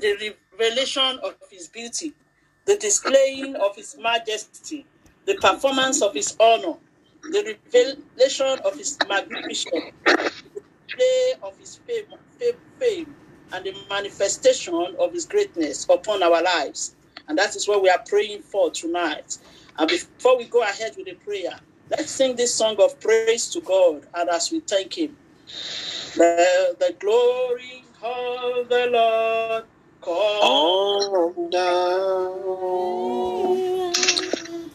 the revelation of his beauty, the displaying of his majesty, the performance of his honor, the revelation of his magnificence, the display of his fame, fame, and the manifestation of his greatness upon our lives. And that is what we are praying for tonight. And before we go ahead with the prayer, let's sing this song of praise to God and as we thank Him. The glory of the Lord come down.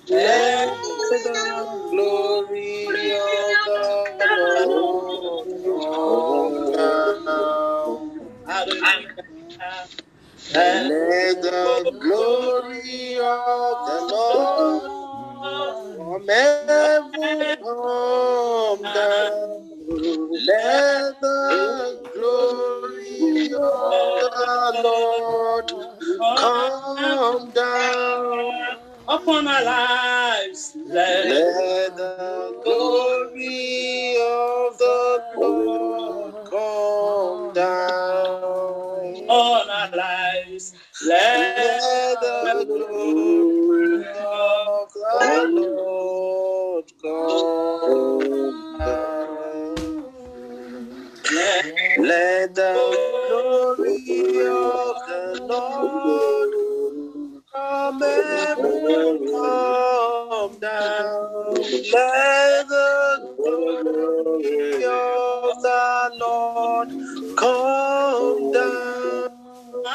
Let the glory of the Lord come down. Let the glory of the Lord from heaven come down. Let the glory of the Lord come down. upon our lives. Let the glory of the Lord come down. on our lives. Let Let the glory of the Lord come down. Let the glory of the Lord from heaven come down. Let the glory of the Lord come down.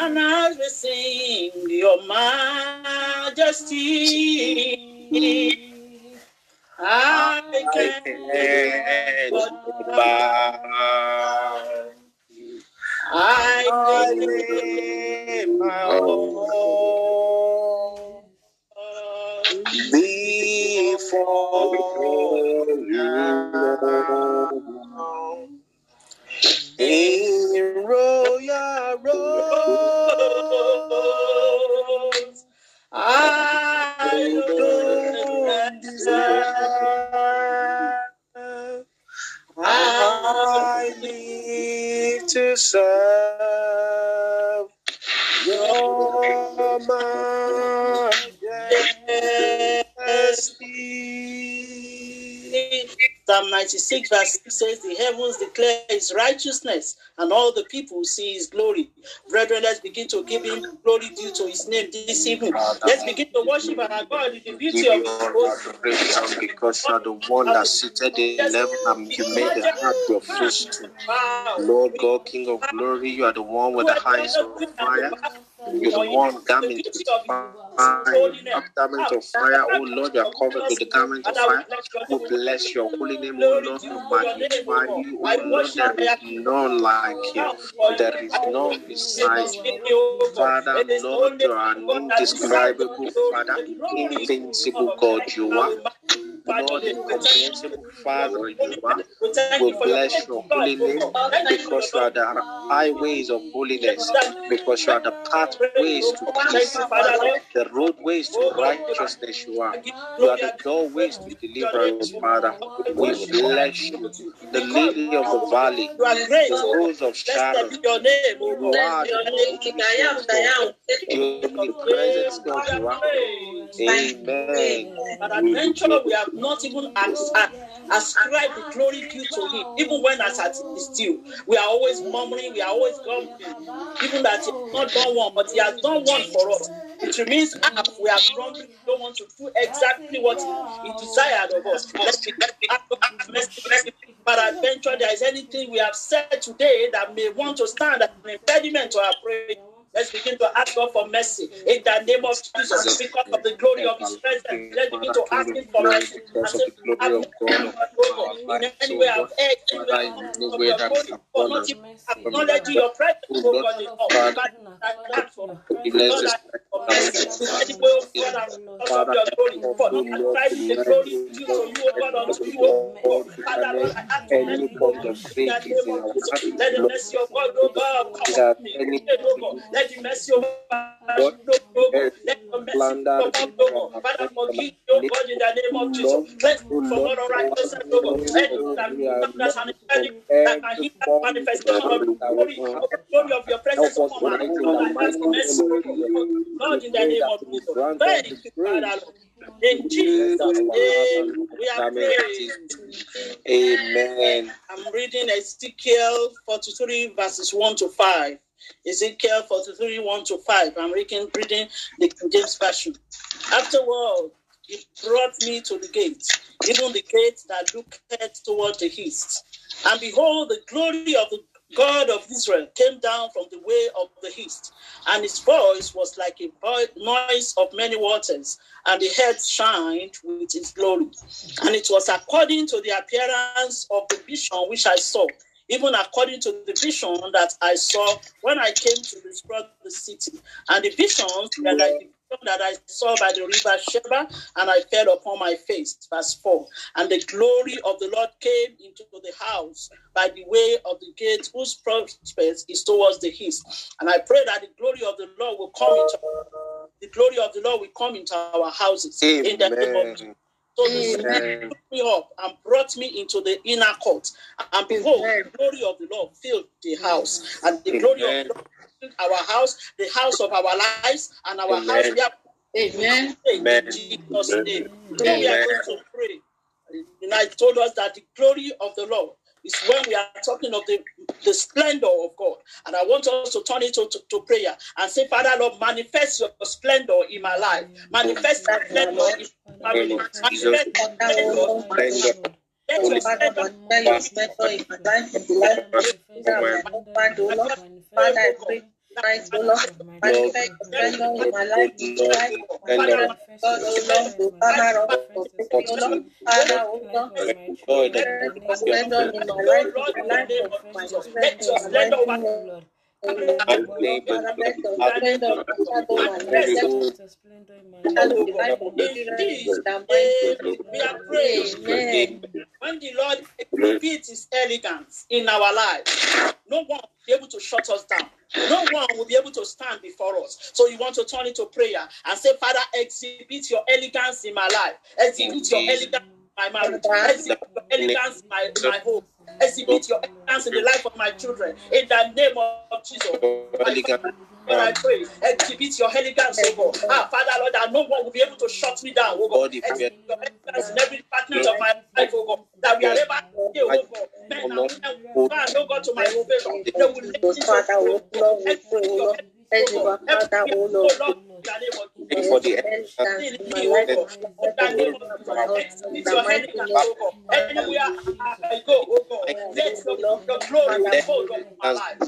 and as we sing your majesty, I I can can't bow. I lay my all before you now. In royal robes, I don't deserve. To serve your majesty. Psalm 96 verse 6 says, The heavens declare his righteousness, and all the people see his glory. Brethren, let's begin to give him glory due to his name this evening. Let's begin to worship our God in the beauty of his because you are the one that seated in heaven and you made the heart your. Wow. Lord God, King of glory, you are the one with the eyes of fire. You're the one garment with fire, garment of fire. Oh Lord, you are covered with the garment of fire. We bless oh, your holy name, oh Lord. We magnify you, oh Lord. There is none like you. There is none beside you. Father, Lord, you are an indescribable Father, invincible God you are. Lord, incomprehensible Father you are. We bless your holy name because you are the highways of holiness, because you are the pathways to peace, the roadways to righteousness you are. You are the doorways to deliverance, Father. We bless you. The lily of the valley, You are great. the rose of Sharon. be your name, O You are the omnipresence God you are. Amen. But adventure, we have not even as, uh, ascribed the glory due to him. Even when as at due, we are always murmuring, we are always grumbling. Even that he has not done one, but he has done one for us. It half. We are grumbling. We don't want to do exactly what he, desired of us. But adventure, there is anything we have said today that may want to stand as an impediment to our prayer. Let's begin to ask God for mercy in the name of Jesus because of the glory of His presence. Let's begin to ask Him for mercy. And Because of say, the glory of oh in any eh, way oh I've God. erred, any I've in erred no your that for not acknowledging your presence, Oh oh God, enough. Father, But ask for bless this mercy. In oh God, I've lost your glory, for oh not Lord, ascribing the glory oh due to you, oh God, unto you, oh God. Father, Lord, I ask for any mercy, oh form oh in the name of Jesus. Let the mercy of God, oh God, come that me. Let the mercy of God, let the mercy oh let mercy slander. Father, forgive your God in the name of Jesus. Cleanse me from all unrighteousness, O God. Oh Anything that an enemy that can hinder the manifestation of glory, glory of your presence upon my life. Lord, I ask for mercy, O God. Lord, in the name of Jesus. Thank you, Father. In Jesus' name, we are praying. Amen. I'm reading Ezekiel 43, verses 1 to 5. Ezekiel 43, 1 to 5. I'm reading, reading the James Version. Afterward, he brought me to the gate, even the gate that looked toward the east. And behold, the glory of the God of Israel came down from the way of the east, and his voice was like a noise of many waters, and the head shined with his glory. And it was according to the appearance of the vision which I saw, even according to the vision that I saw when I came to destroy the city. And the visions that I that I saw by the river Chebar, and I fell upon my face. Verse 4. And the glory of the Lord came into the house by the way of the gate whose prospect is towards the east. And I pray that the glory of the Lord will come into the glory of the Lord will come into our houses Amen. in the name of Jesus. So the Spirit took me up and brought me into the inner court. And behold, the glory of the Lord filled the house. And the glory of the Lord filled our house, the house of our lives, and our Amen. house. We are Amen. Amen. in Jesus' name. Today we are going to pray. And I told us that the glory of the Lord is when we are talking of the, the splendor of God. And I want us to turn it to, to, to prayer and say, Father Lord, manifest your splendor in my life. Manifest your splendor in my family. Manifest your splendor. Let your splendor Tell your splendor in my life, in the life of my husband, O Lord. I pray tonight, O Lord. Manifest your splendor in my life, in the life of my children. God, O Lord, Father O Lord. Father, O Lord. God, Manifest your splendor in my life, in the life my children. In the mighty name and play the Father, let your splendor overshadow my life. Let When the Lord exhibits his elegance in our lives, no one will be able to shut us down. No one will be able to stand before us. So you want to turn it to prayer and say, Father, exhibit your elegance in my life. Exhibit your elegance my marriage. Exhibit your elegance my, my home. Exhibit your elegance in the life of my children. In the name of Jesus. elegant When I pray, exhibit your elegance, oh God. Ah, Father, Lord, that no one will be able to shut me down, oh God. body. Exhibit your elegance in every department of my life, oh God. That we are ever here, oh God. Men and women will stand, oh God, to my favor. They will let me Father, O Lord, we pray, O Lord. Thank you, Father, O Lord. Pray for the Elegance in my life, in the life of my husband, in the mighty name of Anywhere I go, oh God, let your, your glory unfold on my life,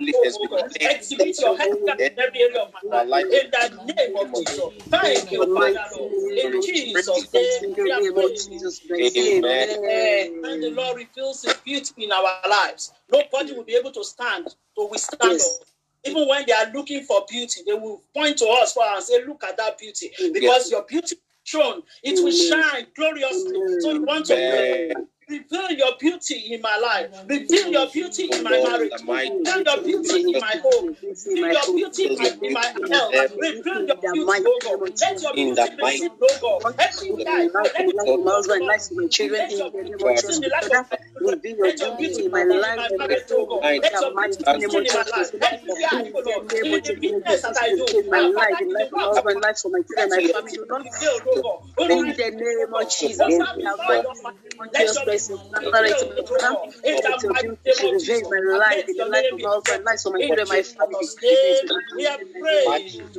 family, upon oh Exhibit your hand in every area of my life. In the name of Jesus. Thank you, Father, Lord. In Jesus' name, we are praying. Amen. When the Lord reveals His beauty in our lives, nobody will be able to stand to withstand Yes. us. Even when they are looking for beauty, they will point to us for and say, "Look at that beauty," because your beauty shown, it will shine gloriously. So you want to pray. Reveal your beauty in my life. Reveal your beauty in my marriage. Reveal your beauty in my home. Reveal your beauty in my, in my health. Reveal your beauty, oh God. Let your In beauty the be mighty- seen, oh God. Everywhere I go, let it be my husband, life of my children, let in your the name beauty of be Jesus, seen in the life Father, of my children. reveal your Let your beauty beauty in my be seen in life, my in marriage, oh God. the Let your mighty beauty be name seen of in my Jesus, life. Everywhere I in go, Lord. the name In of the Jesus, business that I do. in my Ah, life, Father, in in the life the of my work husband, life for my children, let my your family, beauty Lord. revealed, oh God. In the name of Jesus, in Over the me, mighty Lord, my- name of Let Jesus Christ, Father, let revealed, your God. In let the your mighty beauty name of reveal Jesus. in my life, in the life of my husband, life for my children, my family. We are praying.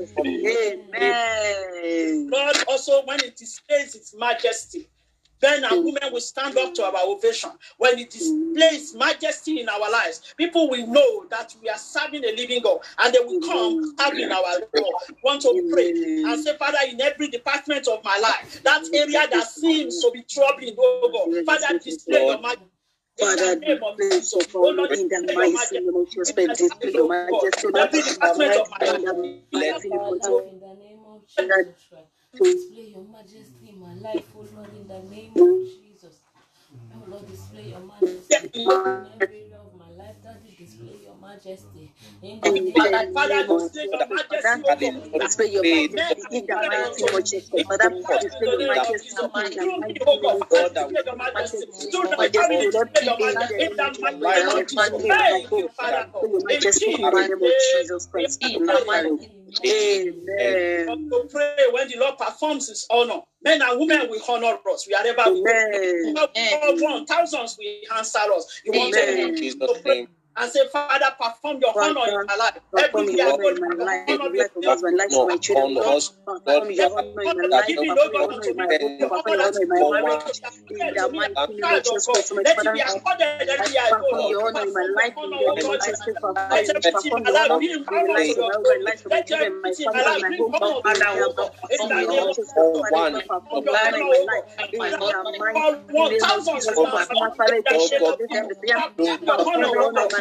Amen. God also, when it displays its majesty, men and mm. women will stand up to our ovation. When it displays majesty in our lives, people will know that we are serving a living God and they will come serving our God. Want to pray and say, Father, in every department of my life, that area that seems to be troubling, oh God, Father, display your majesty. Father, In the name of display Jesus. your Lord, power in the mighty name of Jesus In my display life, your oh God. majesty, In Lord. every In the department of my life. name of Let Jesus, in the mighty Father, in the name of Jesus display your majesty my life, oh Lord, in the name of Jesus. Oh Lord, display your majesty in every majesty. In the name of Father, display your majesty. Display your majesty in the mighty majesty. Father, display your majesty in the mighty majesty. Your majesty will not be in the mighty majesty. Father, your majesty in the name of Jesus Christ. In the mighty Amen. To pray when the Lord performs His honor, men and women will honor us. We are ever. Amen. Thousands will answer us. You want to pray and say, Father, perform your honor in my life. Perform your honor in my life. Perform your honor in my life. My children, perform your honor in my life. Perform your honor in my life. In the mighty name of Jesus Christ, my Father, perform your honor in my life. In the mighty name of Jesus perform your honor in my life. Perform your honor in my life. My children, my family, my home, my help. Perform your honor in my life. Perform your honor in my life. In the mighty name of Jesus Christ, my Father, perform your honor in my life.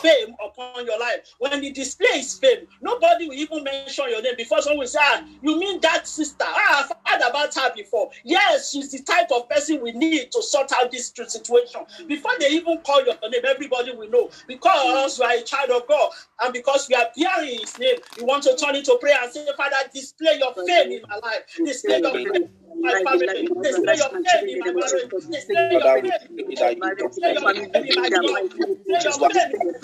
fame upon your life. When the display is fame, nobody will even mention your name before someone will say, ah, you mean that sister? Ah, I've heard about her before. Yes, she's the type of person we need to sort out this situation. Before they even call your name, everybody will know because you are a child of God and because we are bearing his name. You want to turn into prayer and say, Father, display your fame in my life. Display your fame my family. Display your faith in my family. Display your faith in my family. Display your faith in my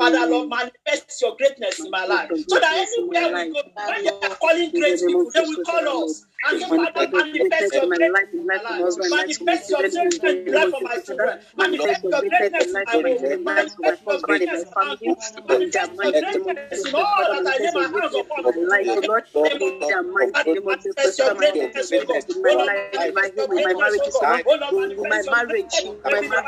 Father, Lord, manifest your greatness in my life. So that anywhere we go, when you are calling great people, they will call us. And so, Father, manifest my life. In my children. Manifest my home. Manifest my home. Manifest my hands you. Manifest my life, in my marriage, manifest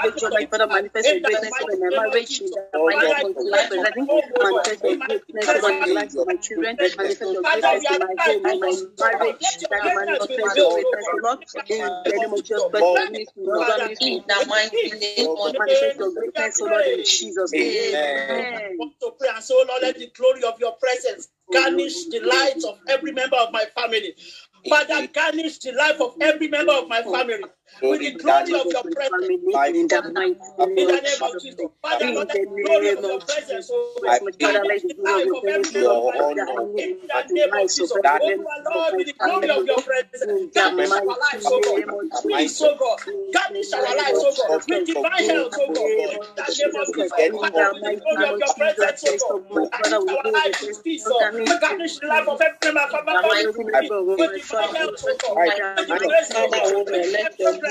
my marriage, manifest my children, manifest my marriage to pray and say, oh, Lord, let the glory of your presence garnish the light of every member of my family. Father, garnish the life of every member of my family with the glory of your presence. In the name of Jesus. Father, in the glory of your presence. I pray that your honor in the name of Jesus. Lord, in the glory of your presence. Garnish our lives, O God. Please, O God. Garnish our lives, O God. With divine health, O God. That name of Jesus. Father, the glory of your presence, O God. Garnish our lives with peace, O God. Garnish the life of every man, Father, Lord. God. With the of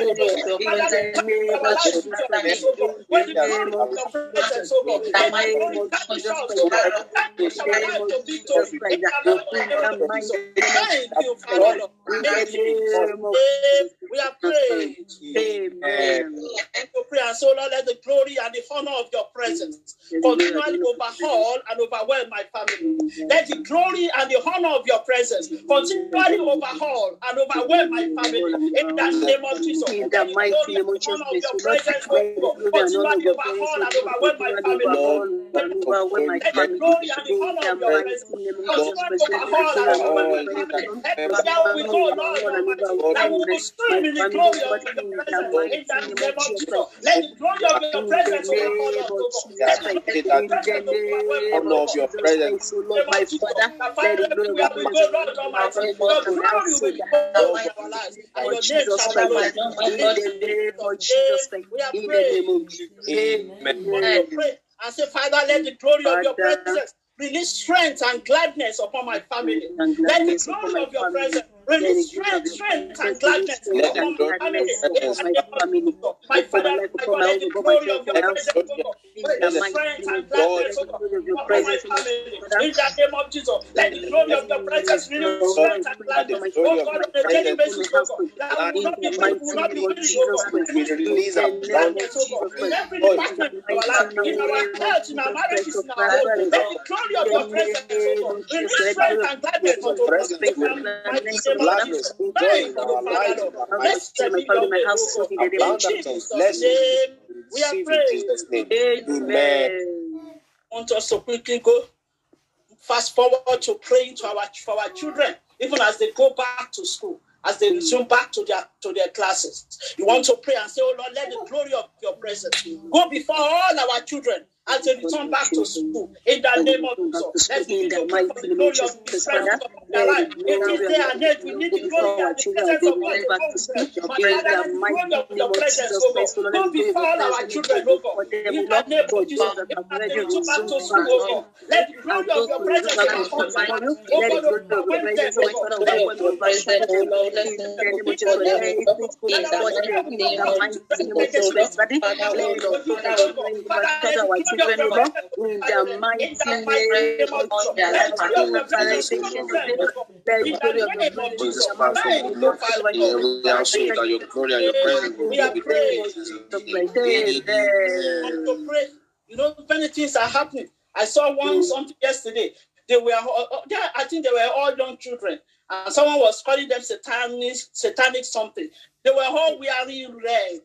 we are prayed. Amen. So Lord, let the glory and the honor of your presence continually overhaul and overwhelm my family. Let the glory and the honor of your presence continually overhaul and overwhelm my family. In the name of Jesus. Thank let you you Lord, in the name of Jesus Christ, We are in the praying. name of Jesus. Amen. Pray and say, Father, let the glory of your presence release strength and gladness upon my family. Let the glory of your family. presence Release strength, strength, and gladness upon my family. your presence In the name of Jesus. My Father, my God, let the glory of your presence, God, bring strength and gladness, God, upon my family. In the name of Jesus, let the glory of your presence release strength and gladness. Oh God, on a daily basis, O oh God, that will not be weak, will not be weary, O oh God. we release abundance. In every department of our life, in our health, in our marriages, in our home, let the glory of your presence, O God, release strength and gladness unto us. Presence In the will mighty release name of gladness, Jesus. joy in our lives, Father, in our Lord. lives. Blessed be your name, O God. In Abundance and oh Jesus' blessings name, we are receive in praying. Jesus' name. Amen. I want us to quickly go fast forward to praying to our for our children, even as they go back to school, as they mm-hmm. resume back to their to their classes. You want to pray and say, Oh Lord, let the glory of your presence go before all our children as they return back to school. In the name of Jesus, let's begin to pray for the glory of His presence upon their life. In this day and age, we need the glory and the presence of God to go with them. My Father, let the glory of your oh presence, oh God, go before our children, oh God. In the name of Jesus, as they return back to school, oh God, let the glory of your presence overcome their lives. Oh God, overwhelm them, oh God. Let the glory of your presence, Lord, let them go before them, God. In the name of Jesus, Father, Lord, Father, Lord, Father, let the glory of your presence in mighty in the mighty name of Jesus. Let the glory of your presence go with them, God. In the name of Bring Jesus. this back to Thank the you, Lord Father. in every household that your glory and your presence will We are with praying. them. want to pray. You know, many things are happening. I saw one mm. something yesterday. They were, all- uh, uh, they- I think they were all young children, and someone was calling them satanic, satanic something. They were all wearing red,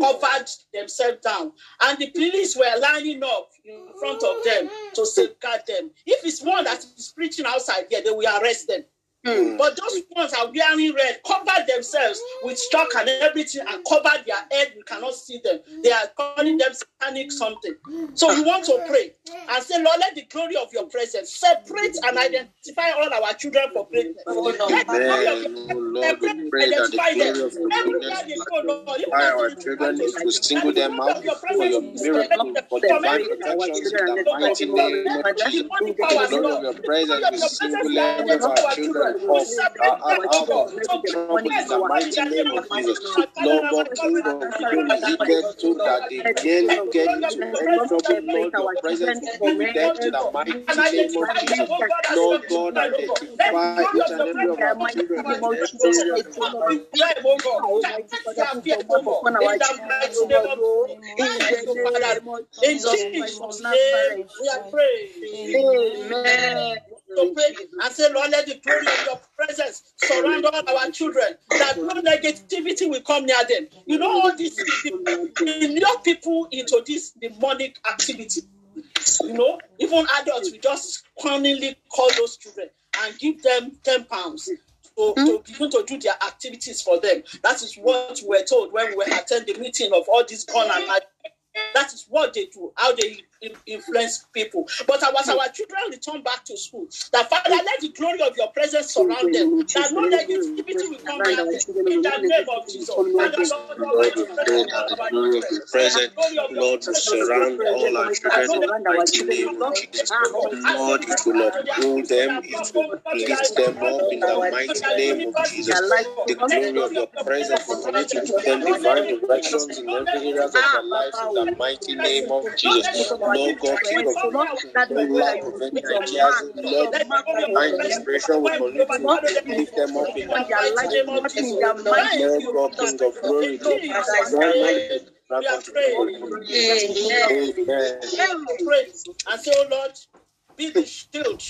covered themselves down, and the police were lining up in front of them to safeguard them. If it's one that is preaching outside there, they will arrest them. Hmm. But those ones are wearing red, covered themselves with chalk and everything, and covered their head. You cannot see them. They are calling them satanic something. So you want to pray and say, Lord, let the glory of your presence separate and identify all our children for greatness. Oh, let the glory of your Oh Lord, we pray that the identify them. glory of your Everywhere goodness they go, Lord, even our children to is to single them out for your miracle, for from divine every protections in the oh mighty name of Jesus. The glory of your presence of will single will every identify of our our children children. We separate out, them, out oh of God. So in the oh God, in mighty name of Jesus. Jesus. My Father Lord and God, my God, we King of pray the glory, glory of is your there presence, so oh that God. they Let can the get into your any presence trouble, separate Lord, your them, presence oh will God. be with them in the oh mighty And name of Jesus. oh Lord God, children, oh God. The identify glory each of and every of our children in every oh area of their life. with them, oh God. Direct their fear, oh God. In the mighty name of Jesus. Thank you, Father. In Jesus' name, we are praying. Amen. pray and say, Lord, let the of your presence surround all our children, that no negativity will come near them. You know, all these lure people into this demonic activity. You know, even adults, we just cunningly call those children and give them 10 pounds. To, to hmm? begin to do their activities for them. That is what we were told when we were attending the meeting of all these gun and that is what they do, how they influence people. But as hmm. our children return back to school, that Father, let the glory of your presence hmm. surround them. Hmm. That no negativity will come them. In the name of Jesus. Father, Lord, all our Lord, we children, pray all that the glory of children, your presence, the glory of your Lord, will surround all our children in the name of Jesus. near them. As they Lord, it will back uphold them, it will lift them up in the mighty name of Jesus. The glory of your presence continue to give them divine directions in every negativity of their ah, lives in the mighty name of Jesus. Lord God, negativity King will of come near our no children, lack of God. In the name of Jesus. Lord, Let the glory of your divine presence inspiration will continue to lift them up In the the mighty mighty name of of Jesus. Jesus. Thank Lord you, God, Father. King of glory, In we Jesus' grant all name, the grant we are unto praying. Amen. Pray and say, Oh Lord, be the shield,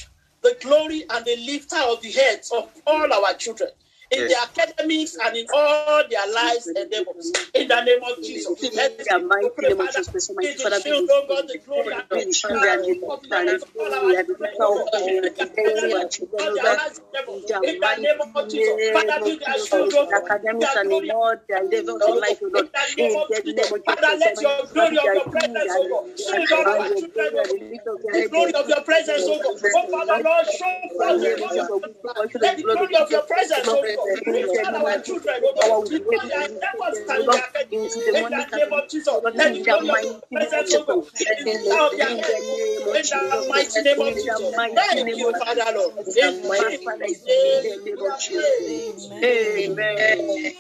the glory, and the lifter of the heads of all our children. In Yes. their academics and in all their lives endeavors. In the name of Jesus. Let's the mighty pray, name of Father. Jesus, Be mighty the Father, be shield, oh God, the glory, and the the shield and the lifter of the and heads the of all glory our and the children. lifter oh God. In the their heads of our academics, children, all O their God, lives endeavors. in the In the name of mighty Jesus. Father, name of their Jesus, shield, oh in the God. academics Their and glory in all the endeavors of life, O in the name in of the Jesus. name of Father, Jesus, let mighty your glory of oh the your shield presence, and oh the God, shield all and our your children, glory oh and the God. of their glory O of your presence, God. Oh Father, Lord, show forth in the the name of glory of your presence. for you, the Let the blood of glory of Jesus, your presence, Lord, oh Recall our children, oh God. Recall their endeavors and their activities. In the name of Jesus, let the glory of your presence, oh God, in the of their head. In the mighty name of Jesus. Thank you, Father Lord. In Jesus' name, we are praying. Amen.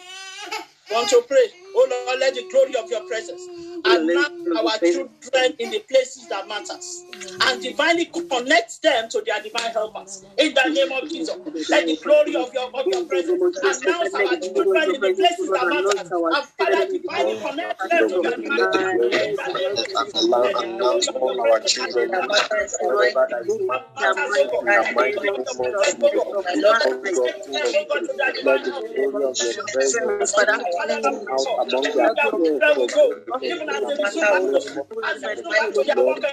Want to pray? Oh Lord, let the glory of your presence announce our children in the places that matters and divinely connect them to their divine helpers. In the name of Jesus, let the glory of your, of your presence announce our children in the places that matters and Father divinely connect them to their divine helpers. In the name of Jesus, let the glory of your our presence children announce wherever that is let the glory of your presence out among their peers even as they receive baptism, as they go back to their work,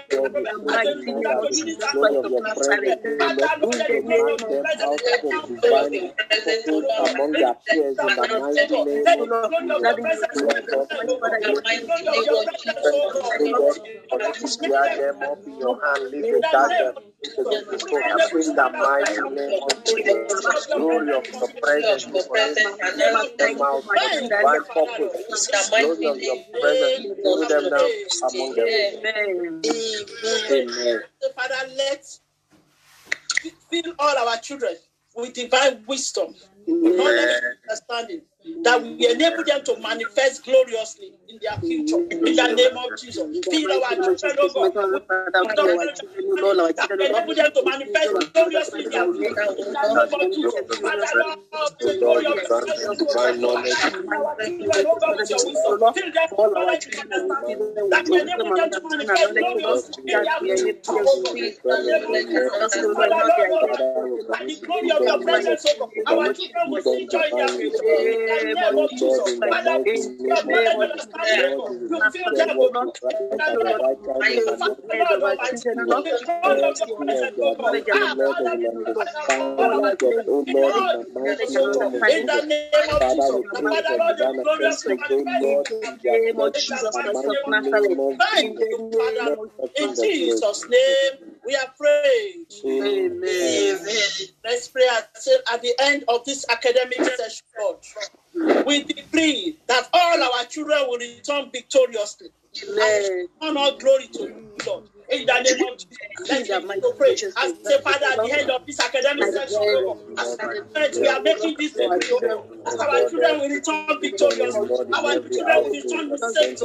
as they go back to ministry, glory of your presence let the glory of your presence out for divine fulfilled among their peers in the mighty name of Jesus square them up in your hand leave the the people in the mighty name of Jesus glory of your presence Lord them out for divine purpose glory of your presence fill them now among them. Amen. amen. Father, let fill all our children with divine wisdom, knowledge, and understanding, that we enable them to manifest gloriously in their future. In the name of Jesus, fill our children, oh God, with knowledge that enable them to manifest gloriously their future. In the name of Jesus, Father, Lord, the glory of your presence, divine knowledge our oh God, with your wisdom, fill them with knowledge and understanding that will enable them to manifest gloriously in their future. Oh in the name of Jesus, Father, Lord, the glory of your presence, oh God, our children will see joy in their future. In the name of Jesus, Father, we your knowledge and understanding, God, you fill them, God, in the name of Jesus, Father, Lord Almighty, with the glory of your presence, God, Father, we all our children, in all things, God, in the name of Jesus, Father, Lord, the glory of your manifest in the name of Jesus, Thank you, Father, in Jesus' name, we are praying. Amen. Let's pray at, at the end of this academic session. We decree that all our children will return victoriously. Amen. And all glory to you, Lord. In the name of Jesus, let's to pray. As say, Father, at the end of this academic session, as parents, we are making this Lord. As our children will return victoriously, our children will return the same,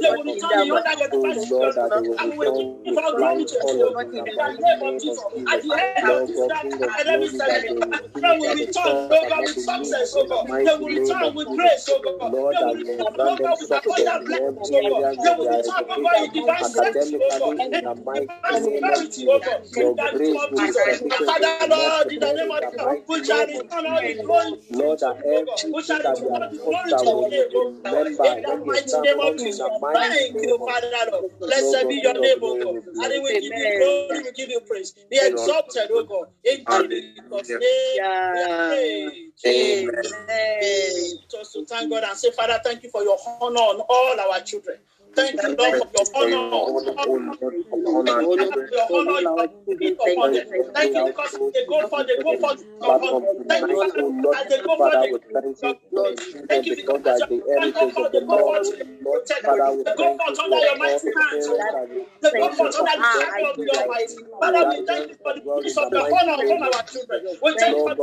They will return the other the Lord, that and we will give all glory to you, In the name of Jesus, at the end of this academic session, our children will return, Lord God, with success, oh God. They will return with grace, oh God. They will return, Lord God, with abundant blessings, oh God. They will return, Lord God, in divine safety, oh God. Prosperity, oh God. In the name of Jesus. Father, Lord, in the name of Jesus, we shall return all the glory to you, oh God. We shall return all the glory to your name, oh God. In the mighty name of Jesus. Thank you, Father, Lord. Blessed be your name, oh God. And we give you glory, we give you praise. Be exalted, oh God. In Jesus' name. Amen. Just to thank God and say, Father, thank you for your honor on all our children. Thank you, Lord, for your honor. You. Thank you because they go for they go for Thank you, as they go for the Thank you because as go for they go for They for under your mighty hands. They go for under the shadow of your mighty. Father, we thank you for the peace of your honor upon our children. We thank you for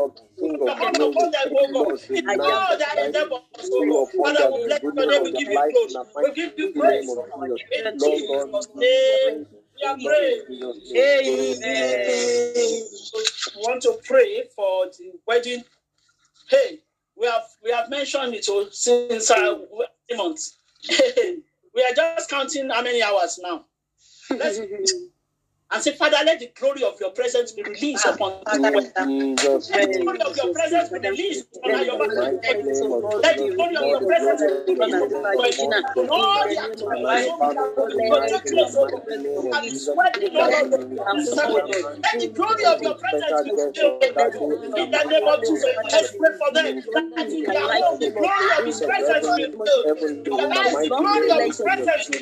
the honor upon them, oh God. In all their endeavors, oh. Father, we bless your name. We give you glory. We give you praise. In Jesus' name. We are praying. Amen. We want to pray for the wedding. Hey, we have we have mentioned it since uh, months. we are just counting how many hours now. Let's and say, Father, let the glory of your presence be released upon us. Oh let the glory of your presence be released upon your Let the glory of your presence be released upon all the Let the glory of your presence be revealed in the name of Jesus. Let's pray for them. That in their home the glory of His presence be revealed. In the lives, the glory of His presence be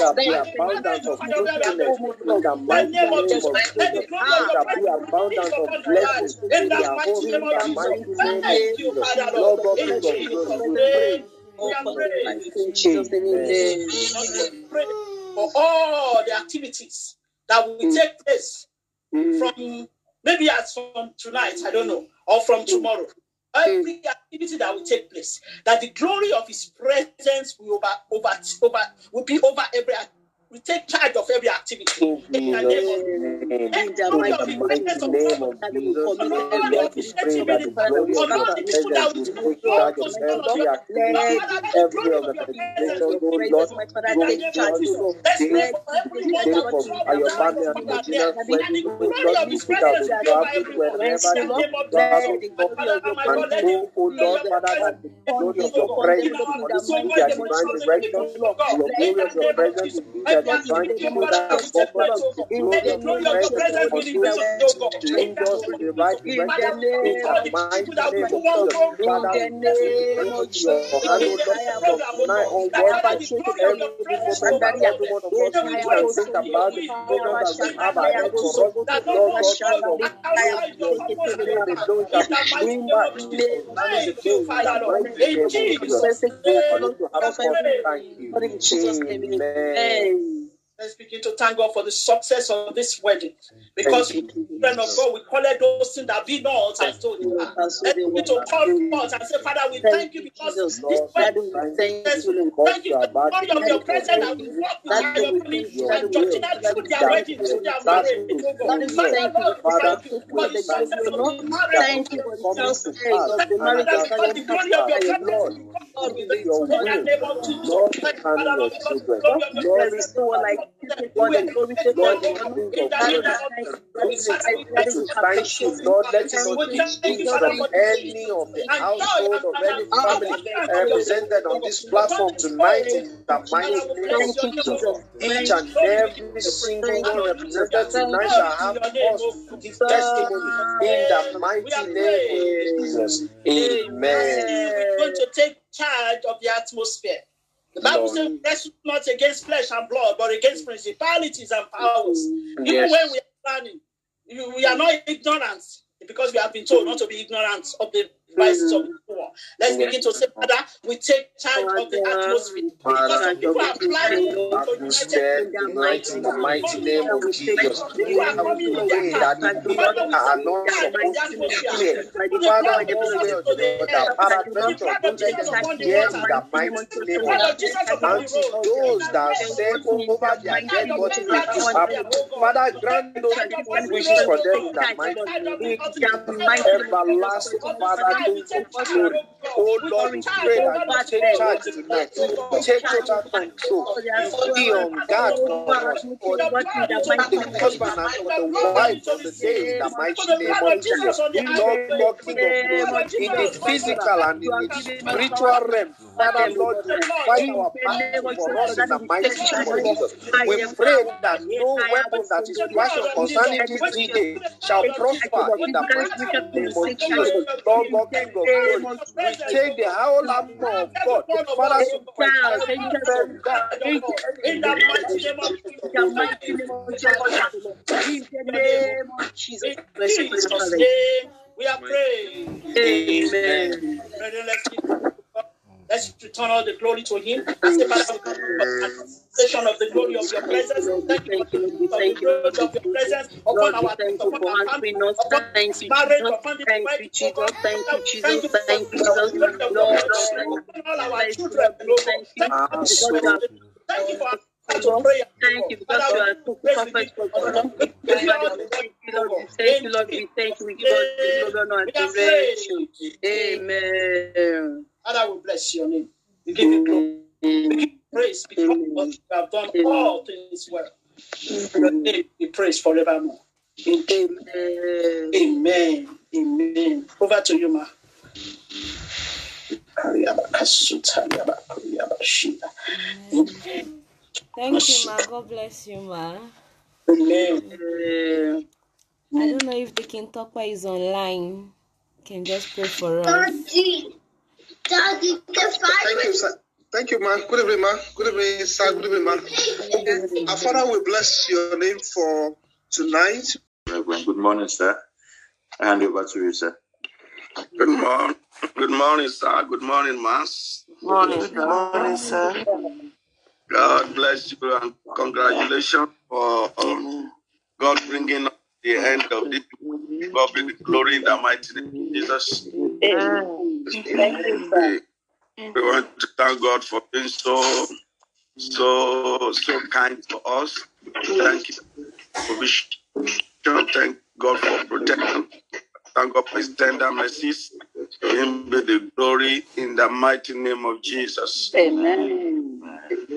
The the In for all the activities that will take place from maybe as from tonight, I don't know, or from tomorrow every activity that will take place, that the glory of His presence will over, over, over will be over every activity we take charge of every activity in the name of Jesus. Let the anointing of Thank you. Amen. Let's begin to thank God for the success of this wedding. Because you, children of God, we call it those things that be not. Let's begin to call forth and say, Father, we thank you because Jesus, this wedding thank you for the of your presence and we walk with your family and judging us through their wedding, through their marriage. Father, we thank you for the success of marriage. Thank you for the the glory of your presence, Lord, name. Lord, Father, Lord, Lord, let thank you, Lord. Let it not be any of the household of any family represented on this platform tonight in the mighty name of Each and every single one represented tonight shall have cause to give testimony in the mighty name of Jesus. Amen. We're going to take charge of the atmosphere. The Bible Lord. says, wrestle not against flesh and blood, but against principalities and powers. Even when we are planning, we are not ignorant because we have been told not to be ignorant of the by some poor. Let's begin to say, Father, we take charge of the atmosphere. Because people are planning for united in the mighty name of Jesus. People are coming in their cars. Father, we take charge of the atmosphere. Those that say over their dead body oh Father, grant those wishes for them oh that might everlasting Father. Oh Lord, pray that you charge control. Be on guard for the husband the wife of the day in the. Lord, Lord, in the physical and in the spiritual realm, Father, Lord, you fight our battle for us in the mighty name of Jesus. We pray that no weapon that is fashioned concerning this day shall prosper in the mighty name of Jesus. Lord, king of. We take the whole armor of God. Father, the mighty name. In the mighty name of Jesus. In the name of Jesus. We are praying. Amen. Amen. Let's return all the glory to Him. Let's of the glory of your presence. Thank you for the thank you. glory of your presence upon our thank you for answering us. Thank you, thank you, Jesus. Thank you, Jesus. Thank you, Jesus. Lord, upon all our thank you. Thank you for Thank you because you are too perfect for Thank you, Lord. Thank you, Lord. We thank you. We give us the glory and adoration. Amen. Father, we bless your name. We give you glory. We give you praise. praise because you have done all things well. Your name be praised forevermore. Amen. Amen. Amen. Over to you, Ma. Thank you, Ma. God bless you, Ma. Amen. I don't know if the King Tokwa is online. You Can just pray for us. Daddy, Daddy, the Thank you, sir. Thank you, man. Good evening, man. Good evening, sir. Good evening, man. Our Father, we bless your name for tonight. Reverend. Good morning, sir. I hand over to you, sir. Good morning. Good morning, sir. Good morning, Mass. Good morning, sir. God bless you and congratulations for um, God bringing us the end of this. God be the glory in the mighty name of Jesus. Thank you. We want to thank God for being so, so, so kind to us. Thank you for. Thank God for protection. Thank God for His tender mercies. To Him be the glory in the mighty name of Jesus. Amen.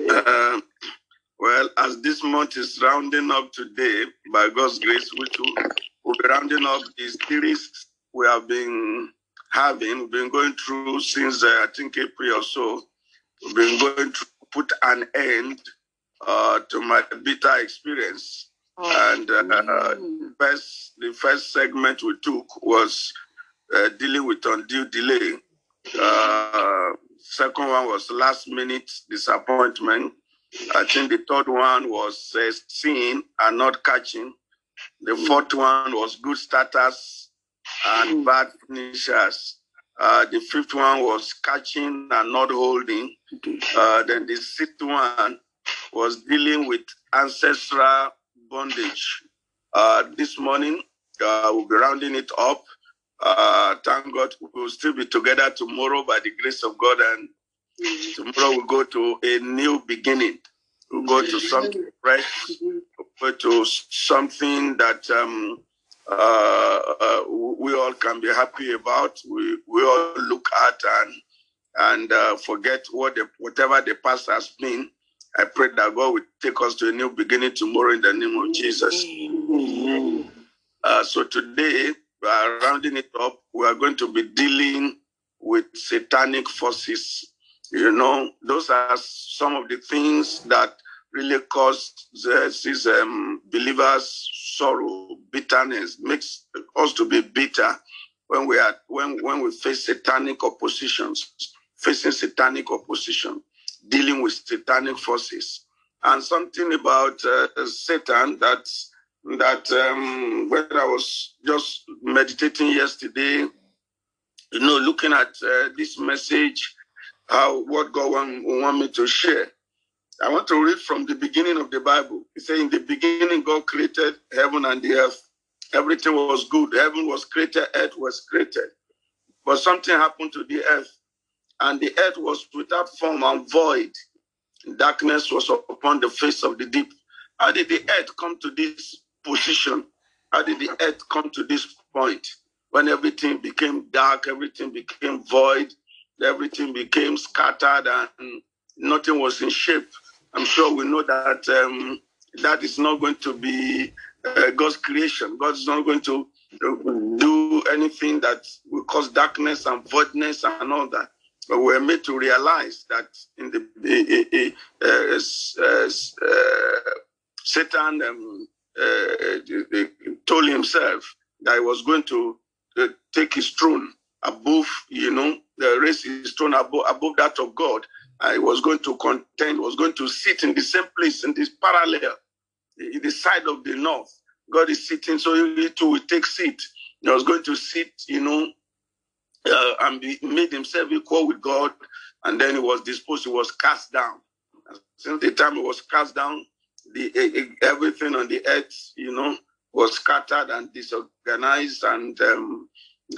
Uh, well, as this month is rounding up today, by God's grace, which will will be rounding up the series we have been having, we've been going through since uh, I think April or so. We've been going to put an end uh, to my bitter experience. And uh, first, the first segment we took was uh, dealing with undue delay. Uh, second one was last minute disappointment. I think the third one was uh, seeing and not catching. The fourth one was good starters and bad finishers. Uh, the fifth one was catching and not holding. Uh, then the sixth one was dealing with ancestral bondage. Uh, this morning, uh, we'll be rounding it up. Uh, thank God we'll still be together tomorrow by the grace of God, and tomorrow we'll go to a new beginning. We'll go to something fresh, we'll go to something that um, we all can be happy about. We, we all look at and and uh, forget what the, whatever the past has been. I pray that God will take us to a new beginning tomorrow in the name of Jesus. Uh, so today, uh, rounding it up, we are going to be dealing with satanic forces. You know, those are some of the things that really cause the- these um, believers sorrow, bitterness, makes us to be bitter when we are when when we face satanic oppositions, facing satanic opposition, dealing with satanic forces, and something about uh, Satan that that um, when I was just meditating yesterday, you know, looking at uh, this message, how what God want, want me to share. I want to read from the beginning of the Bible. It says, In the beginning, God created heaven and the earth. Everything was good. Heaven was created, earth was created. But something happened to the earth, and the earth was without form and void. Darkness was upon the face of the deep. How did the earth come to this position? How did the earth come to this point when everything became dark, everything became void, everything became scattered, and nothing was in shape? I'm sure we know that um, that is not going to be uh, God's creation. God is not going to do anything that will cause darkness and voidness and all that. But we're made to realize that in the uh, uh, Satan um, told himself that he was going to take his throne above, you know, raise his throne above, above that of God. I was going to contend, was going to sit in the same place in this parallel, in the side of the north. God is sitting, so he too will take seat. He was going to sit, you know, uh, and be, made himself equal with God, and then he was disposed, he was cast down. Since the time he was cast down, the everything on the earth, you know, was scattered and disorganized. And um,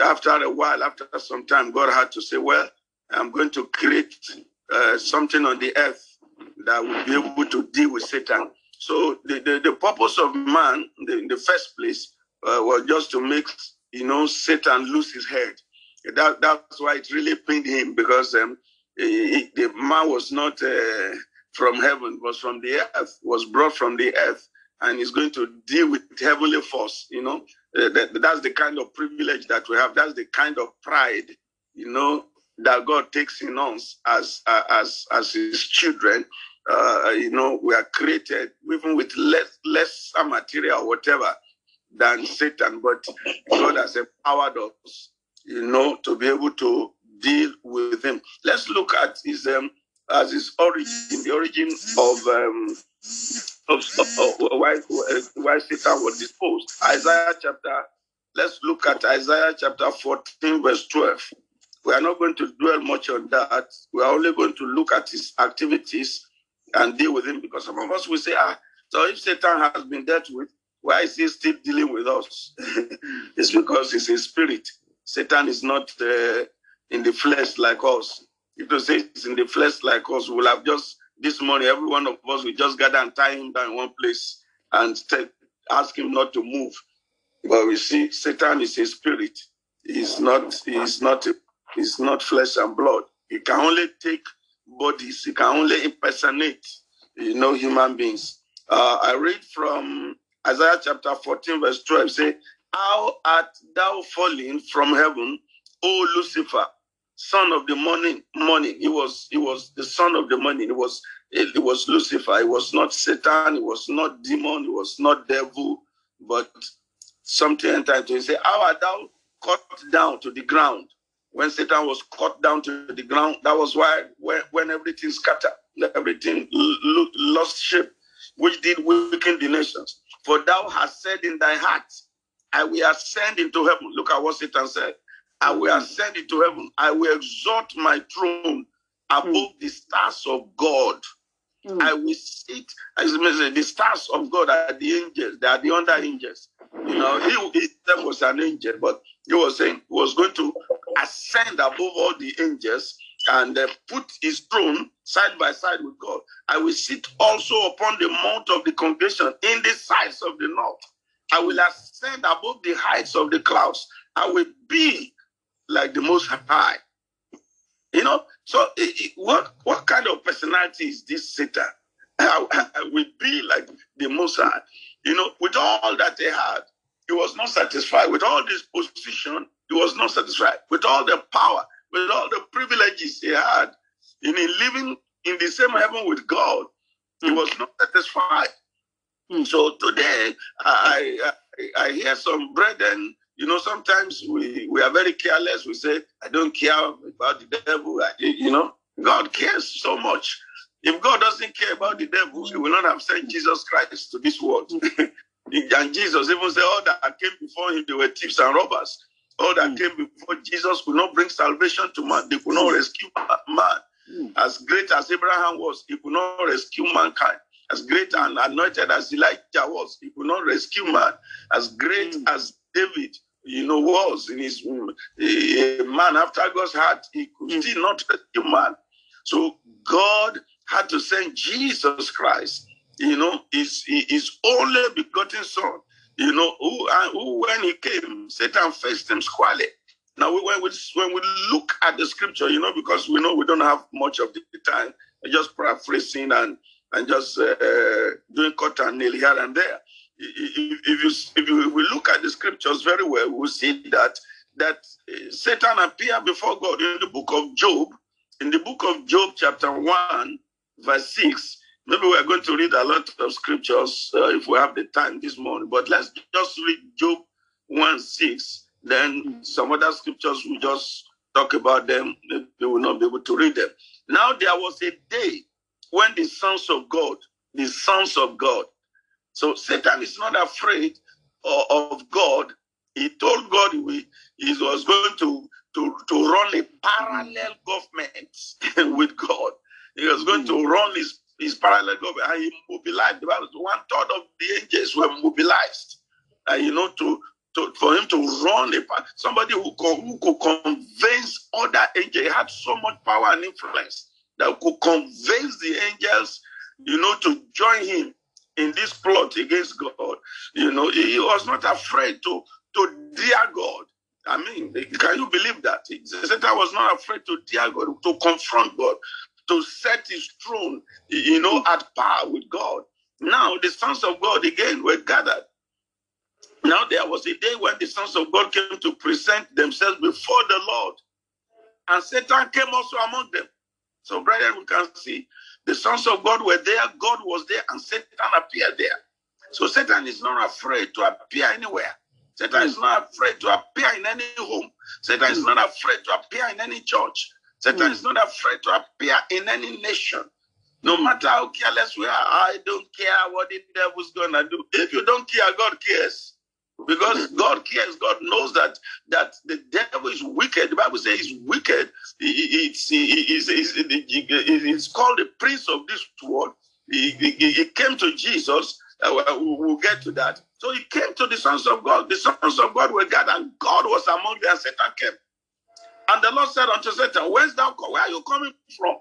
after a while, after some time, God had to say, "Well, I'm going to create uh, something on the earth that will be able to deal with Satan." So the, the, the purpose of man, in the, first place, uh, was just to make you know Satan lose his head. That that's why it really pained him because um, he- the man was not uh, from heaven, was from the earth, was brought from the earth, and is going to deal with heavenly force. You know, uh, that, that's the kind of privilege that we have. That's the kind of pride, you know, that God takes in us as as as His children. Uh, you know, we are created even with less less material whatever than Satan, but God has empowered us, you know, to be able to deal with him. Let's look at his um, as his origin, the origin of um, of, of, of why why Satan was disposed. Isaiah chapter. Let's look at Isaiah chapter 14, verse 12. We are not going to dwell much on that. We are only going to look at his activities and deal with him because some of us will say, ah, so if Satan has been dealt with, why is he still dealing with us? it's because he's a spirit. Satan is not uh, in the flesh like us. If you say in the flesh like us, we'll have just this morning, every one of us will just gather and tie him down in one place and ask him not to move. But we see Satan is a spirit. He's not, he's not, he's not flesh and blood. He can only take bodies. He can only impersonate, you know, human beings. Uh, I read from Isaiah chapter 14, verse 12, say, How art thou fallen from heaven, O Lucifer, son of the morning? Morning. He was he was the son of the morning. It was it, was Lucifer. It was not Satan. It was not demon. It was not devil. But something entered to him. Say, How art thou cut down to the ground? When Satan was cut down to the ground, that was why when, when everything scattered, everything lost shape, which did weaken the nations. For thou hast said in thy heart, I will ascend into heaven. Look at what Satan said. I will ascend into heaven. I will exalt my throne above mm. the stars of God. Mm. I will sit, as the stars of God are the angels, they are the under angels. You know, he, he was an angel, but he was saying he was going to ascend above all the angels and uh, put his throne side by side with God. I will sit also upon the mount of the congregation in the sides of the north. I will ascend above the heights of the clouds. I will be like the Most High. You know, so it, it, what what kind of personality is this Satan? I, I will be like the Most High. You know, with all that they had, he was not satisfied. With all this position, he was not satisfied. With all the power, with all the privileges he had, in living in the same heaven with God, he was not satisfied. Hmm. So today, I, I, I hear some brethren, you know, sometimes we, we are very careless. We say, I don't care about the devil. I, you know, God cares so much. If God doesn't care about the devil, he will not have sent Jesus Christ to this world. and Jesus even said, all that came before him, they were thieves and robbers. All that mm. came before Jesus could not bring salvation to man. They could not rescue man. Mm. As great as Abraham was, he could not rescue mankind. As great and anointed as Elijah was, he could not rescue man. As great mm. as David, you know, was in his a man after God's heart, he could still not rescue man. So God had to send Jesus Christ, you know, his, his only begotten son you know, who, uh, who when he came, Satan faced him squarely. Now, when we, when we look at the scripture, you know, because we know we don't have much of the time, just paraphrasing and and just uh, doing cut and nail here and there. If, if, you, if, you, if we look at the scriptures very well, we'll see that that uh, Satan appeared before God in the book of Job. In the book of Job, chapter 1, verse 6, Maybe we're going to read a lot of scriptures uh, if we have the time this morning, but let's just read Job 1 6. Then some other scriptures we just talk about them. They will not be able to read them. Now, there was a day when the sons of God, the sons of God, so Satan is not afraid of God. He told God he, he was going to, to, to run a parallel government with God. He was going to run his his parallel government, and he mobilized. The Bible, one third of the angels were mobilized, and you know, to, to for him to run a somebody who could, who could convince other angels. Had so much power and influence that could convince the angels, you know, to join him in this plot against God. You know, he was not afraid to to dare God. I mean, can you believe that? Satan was not afraid to dare God, to confront God, to set his throne, you know, at par with God. Now the sons of God again were gathered. Now there was a day when the sons of God came to present themselves before the Lord, and Satan came also among them. So, brethren, we can see the sons of God were there, God was there, and Satan appeared there. So Satan is not afraid to appear anywhere. Satan is not afraid to appear in any home. Satan is not afraid to appear in any church. Satan is not afraid to appear in any nation. No matter how careless we are, I don't care what the devil's gonna do. If you don't care, God cares. Because God cares, God knows that that the devil is wicked. The Bible says he's wicked. It's, it's, it's, it's called the prince of this world. He, he, he came to Jesus. Uh, we'll get to that. So he came to the sons of God. The sons of God were God, and God was among them, and Satan came. And the Lord said unto Satan, Where's thou Where are you coming from?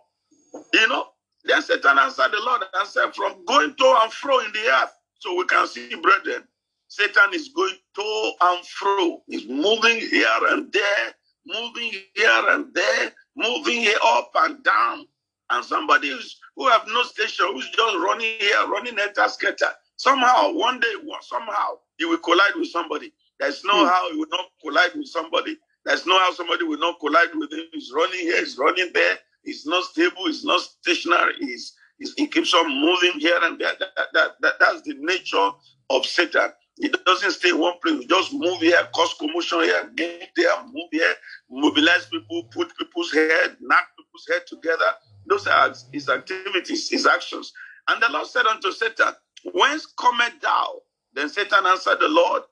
You know? Then Satan answered the Lord and said, From going to and fro in the earth. So we can see, brethren, Satan is going to and fro. He's moving here and there, moving here and there, moving here up and down. And somebody who's, who have no station, who's just running here, running at a skater. Somehow, one day, somehow, he will collide with somebody. There's no mm. how he will not collide with somebody. There's no how somebody will not collide with him. He's running here, he's running there. He's not stable, he's not stationary. He's, he's he keeps on moving here and there. That, that, that, that's the nature of Satan. He doesn't stay in one place. He just move here, cause commotion here, get there, move here, mobilize people, put people's head, knock people's head together. Those are his activities, his actions. And the Lord said unto Satan, Whence cometh thou? Then Satan answered the Lord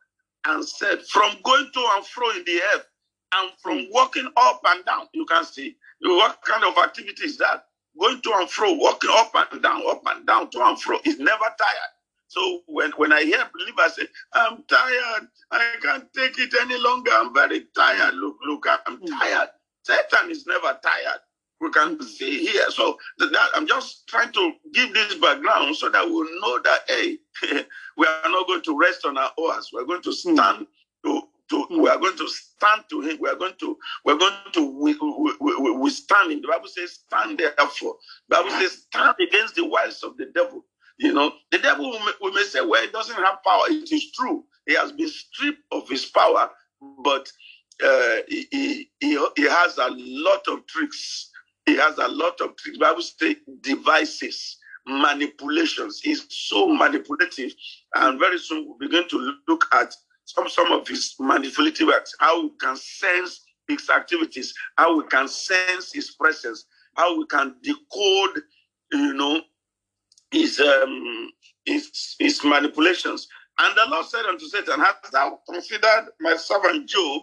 and said, From going to and fro in the earth, and from walking up and down. You can see what kind of activity is that? Going to and fro, walking up and down, up and down, to and fro. Is never tired. So when, when I hear believers say, I'm tired, I can't take it any longer, I'm very tired. Look, look, I'm hmm. tired. Satan is never tired. We can see here. So that I'm just trying to give this background so that we'll know that hey, we are not going to rest on our oars. We're going to hmm. stand to we are going to stand to him. We are going to we're going to we, we, we, we stand him. The Bible says, stand therefore. The Bible says, stand against the wiles of the devil. You know, the devil we may, we may say, well, he doesn't have power. It is true. He has been stripped of his power, but uh, he, he, he has a lot of tricks. He has a lot of tricks. Bible says devices, manipulations. He's so manipulative. And very soon we'll begin to look at some, some of his manipulative acts, how we can sense his activities, how we can sense his presence, how we can decode, you know, his um his, his manipulations. And the Lord said unto Satan, Hast thou considered my servant Job,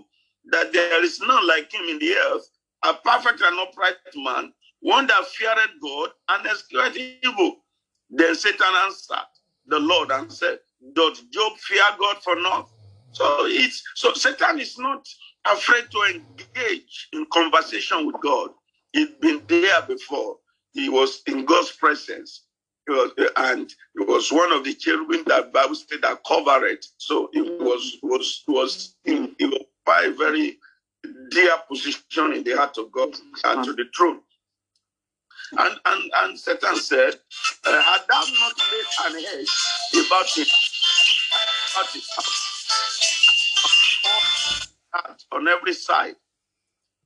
that there is none like him in the earth, a perfect and upright man, one that feared God and eschewed evil? Then Satan answered the Lord and said, Does Job fear God for naught? So it's so Satan is not afraid to engage in conversation with God. He'd been there before. He was in God's presence. He Was, and it was one of the cherubim that Bible said that covered it. So it was was was in, a very dear position in the heart of God and to the throne. And and and Satan said, uh, "Had thou not made an hedge about it, about it on every side.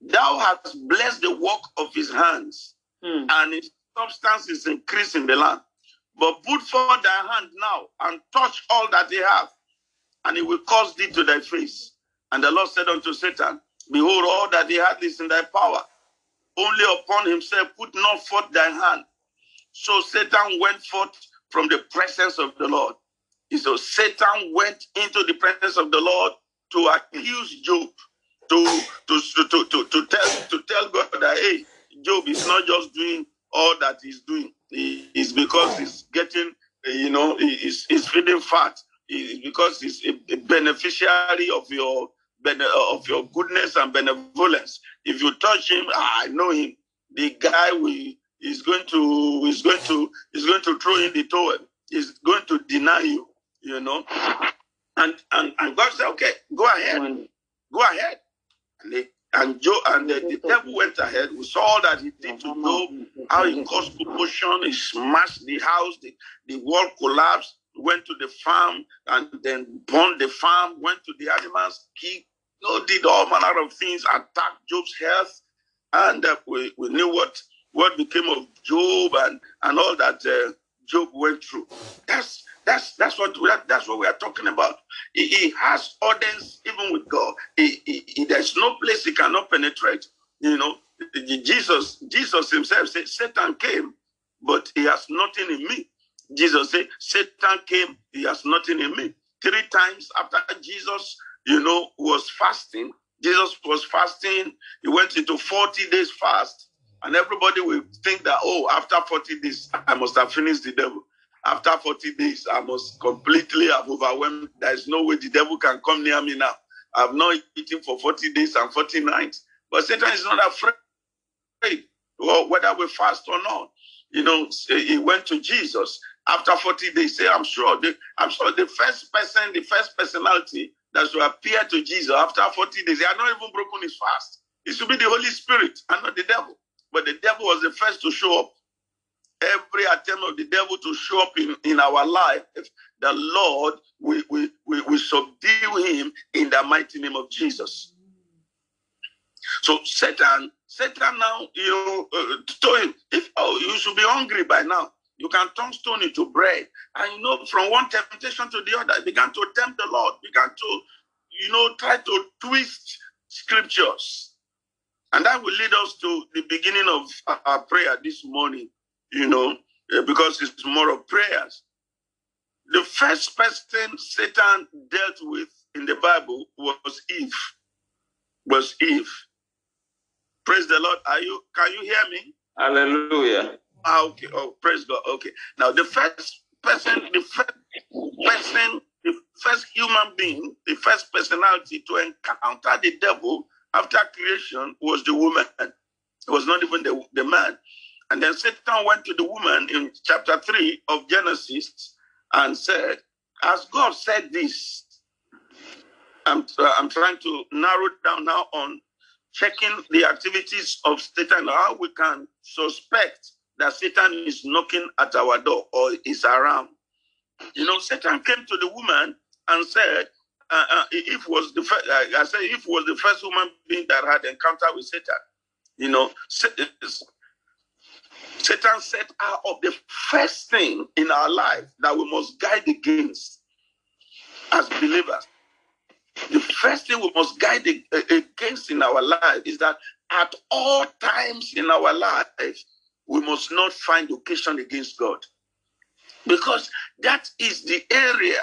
Thou hast blessed the work of his hands, mm. and his substance is increased in the land. But put forth thy hand now and touch all that they have, and it will cause thee to thy face. And the Lord said unto Satan, Behold, all that he hath is in thy power. Only upon himself put not forth thy hand. So Satan went forth from the presence of the Lord. So Satan went into the presence of the Lord to accuse Job, to, to, to, to, to, tell, to tell God that, hey, Job is not just doing all that he's doing. It's because he's getting, you know, he's, he's feeding fat. It's because he's a beneficiary of your of your goodness and benevolence. If you touch him, ah, I know him. The guy we is going to is going to is going to throw in the towel. He's going to deny you. You know, and, and, and God said, okay, go ahead. Go ahead. And, they, And Job and the, the devil went ahead. We saw all that he did to Job, how he caused commotion, he smashed the house, the, the wall collapsed, went to the farm and then burned the farm, went to the animals, kicked, you know, did all manner of things, attacked Job's health. And uh, we, we knew what, what became of Job and, and all that uh, Job went through. That's that's that's what are, that's what we are talking about. He, he has audience even with God. He, he, there's no place he cannot penetrate. You know, Jesus Jesus himself said, Satan came, but he has nothing in me. Jesus said, Satan came, he has nothing in me. Three times after Jesus, you know, was fasting, Jesus was fasting. He went into 40 days fast. And everybody will think that, oh, after 40 days, I must have finished the devil. After 40 days, I must completely have overwhelmed. There is no way the devil can come near me now. I've not eaten for 40 days and 40 nights. But Satan is not afraid, well, whether we fast or not. You know, he went to Jesus after 40 days. Say, I'm sure, the, I'm sure the first person, the first personality that should appear to Jesus after 40 days, he had not even broken his fast. It should be the Holy Spirit and not the devil. But the devil was the first to show up every attempt of the devil to show up in, in our life, the Lord will, will, will, will subdue him in the mighty name of Jesus. So Satan, Satan now, you uh, told him, if oh, you should be hungry by now. You can turn stone into bread. And you know, from one temptation to the other, began to tempt the Lord, began to, you know, try to twist scriptures. And that will lead us to the beginning of our prayer this morning you know, eh, because it's more of prayers. The first person Satan dealt with in the Bible was Eve. Was Eve. Praise the Lord. Are you can you hear me? Hallelujah. Ah, okay. Oh, praise God. Okay. Now the first person, the first person, the first human being, the first personality to encounter the devil after creation was the woman. It was not even the, the man. And then Satan went to the woman in chapter 3 of Genesis and said, As God said this, I'm, uh, I'm trying to narrow down now on checking the activities of Satan, how we can suspect that Satan is knocking at our door or is around. You know, Satan came to the woman and said, uh, uh, if was the first, I said, if was the first woman being that had encounter with Satan, you know, Satan set of the first thing in our life that we must guide against as believers. The first thing we must guide against in our life is that at all times in our life, we must not find occasion against God. Because that is the area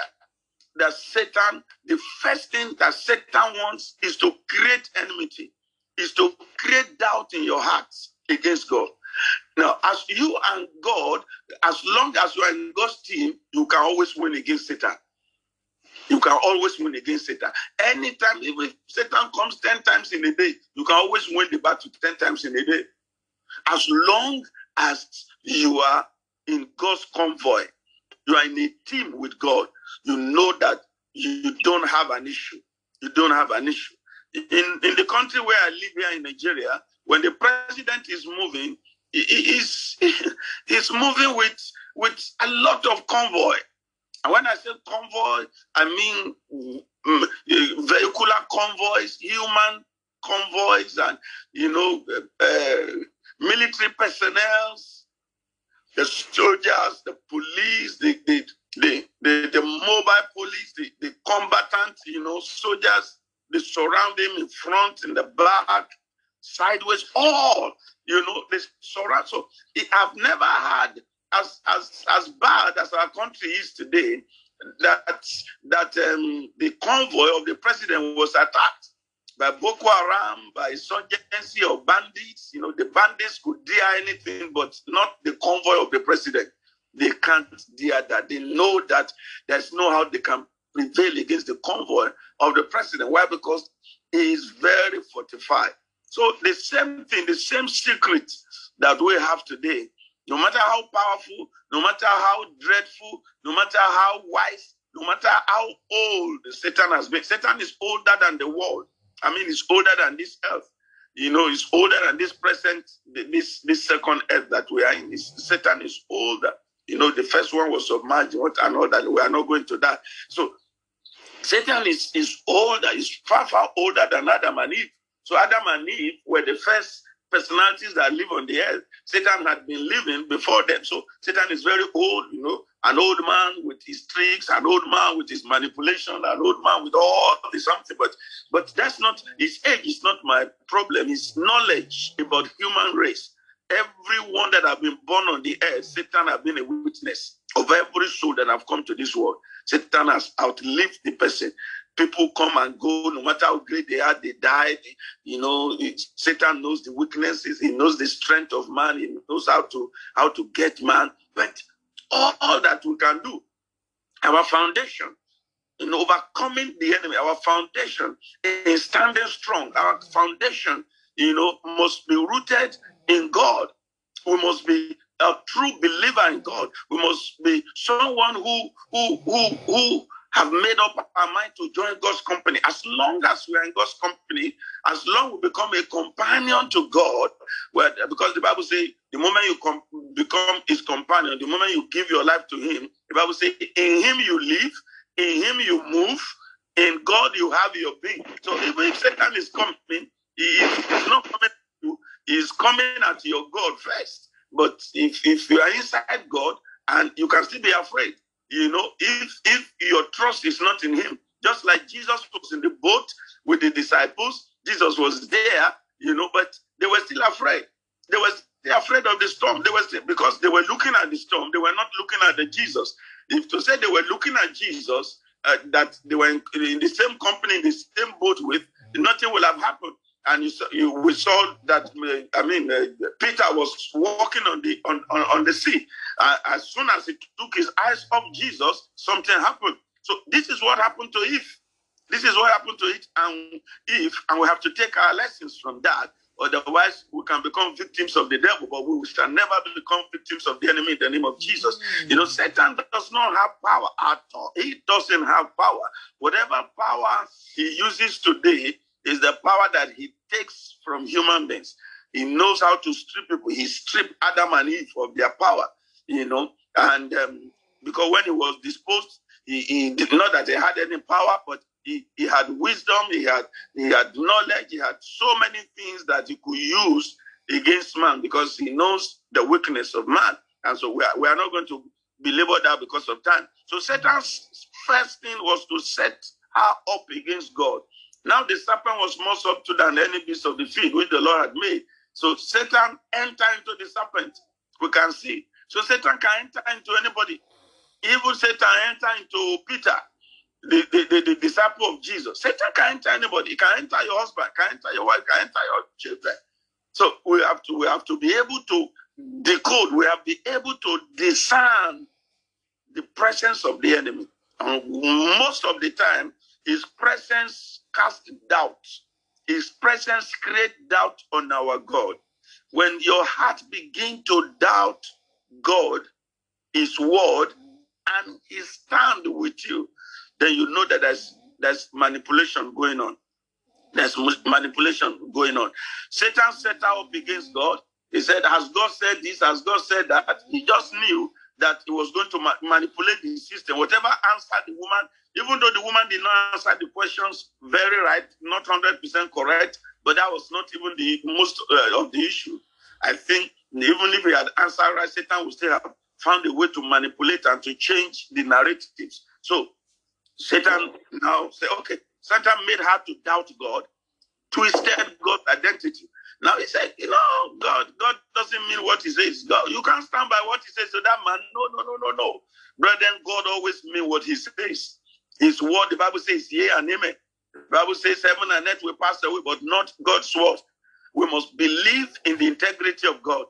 that Satan, the first thing that Satan wants is to create enmity, is to create doubt in your hearts against God. Now, as you and God, as long as you are in God's team, you can always win against Satan. You can always win against Satan. Anytime, if Satan comes 10 times in a day, you can always win the battle 10 times in a day. As long as you are in God's convoy, you are in a team with God, you know that you don't have an issue. You don't have an issue. In, in the country where I live here in Nigeria, when the president is moving, is is moving with with a lot of convoy. And when I say convoy, I mean mm, vehicular convoys, human convoys, and you know, uh, military personnel, the soldiers, the police, the the the, the, the mobile police, the, the combatants, you know, soldiers, they surround him in front, in the back, sideways, all you know, this surround. So I've never had as as as bad as our country is today that that um, the convoy of the president was attacked by Boko Haram, by insurgency of bandits. You know, the bandits could dare anything, but not the convoy of the president. They can't dare that. They know that there's no how they can prevail against the convoy of the president. Why? Because he is very fortified. So the same thing, the same secret that we have today, no matter how powerful, no matter how dreadful, no matter how wise, no matter how old Satan has been, Satan is older than the world. I mean, he's older than this earth. you know, is older than this present, this this second earth that we are in. This, Satan is older. You know, the first one was submerged, what and all that. We are not going to that. So Satan is, is older, is far, far older than Adam and Eve. So Adam and Eve were the first personalities that live on the earth. Satan had been living before them. So Satan is very old, you know, an old man with his tricks, an old man with his manipulation, an old man with all the something. But but that's not his age is not my problem. His knowledge about human race. Everyone that have been born on the earth, Satan have been a witness of every soul that have come to this world. Satan has outlived the person. People come and go, no matter how great they are, they die. You know, Satan knows the weaknesses, he knows the strength of man, he knows how to how to get man. But all, all that we can do, our foundation in overcoming the enemy, our foundation in standing strong, our foundation, you know, must be rooted in God. We must be a true believer in God. We must be someone who who who who have made up our mind to join God's company. As long as we are in God's company, as long we become a companion to God, well, because the Bible says the moment you com- become his companion, the moment you give your life to him, the Bible says in him you live, in him you move, in God you have your being. So even if Satan is coming, he is not coming to you, he is coming at your God first. But if, if you are inside God and you can still be afraid, you know, if if your trust is not in him, just like Jesus was in the boat with the disciples, Jesus was there, you know, but they were still afraid. They were still afraid of the storm. They were still, because they were looking at the storm. They were not looking at the Jesus. If to say they were looking at Jesus, uh, that they were in, in, the same company, in the same boat with, nothing will have happened and you saw, you, we saw that I mean uh, Peter was walking on the on, on, on the sea. Uh, as soon as he took his eyes off Jesus, something happened. So this is what happened to Eve. This is what happened to it and Eve, and we have to take our lessons from that. Otherwise, we can become victims of the devil, but we shall never become victims of the enemy in the name of Jesus. Mm-hmm. You know, Satan does not have power at all. He doesn't have power. Whatever power he uses today, is the power that he takes from human beings. He knows how to strip people. He stripped Adam and Eve of their power, you know. And um, because when he was disposed, he, he did not that he had any power, but he, he had wisdom, he had he had knowledge, he had so many things that he could use against man because he knows the weakness of man. And so we are, we are not going to belabor that because of time. So Satan's first thing was to set her up against God. Now the serpent was more subtle than any beast of the field which the Lord had made. So Satan entered into the serpent. We can see. So Satan can enter into anybody. Even Satan enter into Peter, the, the, the, the, disciple of Jesus. Satan can enter anybody. He can enter your husband, can enter your wife, can enter your children. So we have to we have to be able to decode. We have to be able to discern the presence of the enemy. And most of the time, his presence cast doubt. His presence create doubt on our God. When your heart begin to doubt God, His word, and He stand with you, then you know that there's there's manipulation going on. There's manipulation going on. Satan set out against God. He said, "Has God said this? Has God said that?" He just knew that he was going to ma- manipulate the system. Whatever answer the woman, even though the woman did not answer the questions very right, not 100% correct, but that was not even the most uh, of the issue. I think even if he had answered right, Satan would still have found a way to manipulate and to change the narratives. So Satan now said, okay, Satan made her to doubt God, twisted God's identity. Now he said, you know, God, God doesn't mean what he says. God, you can't stand by what he says to that man. No, no, no, no, no. Brethren, God always mean what he says. His word, the Bible says, yea and amen. The Bible says heaven and earth will pass away, but not God's word. We must believe in the integrity of God.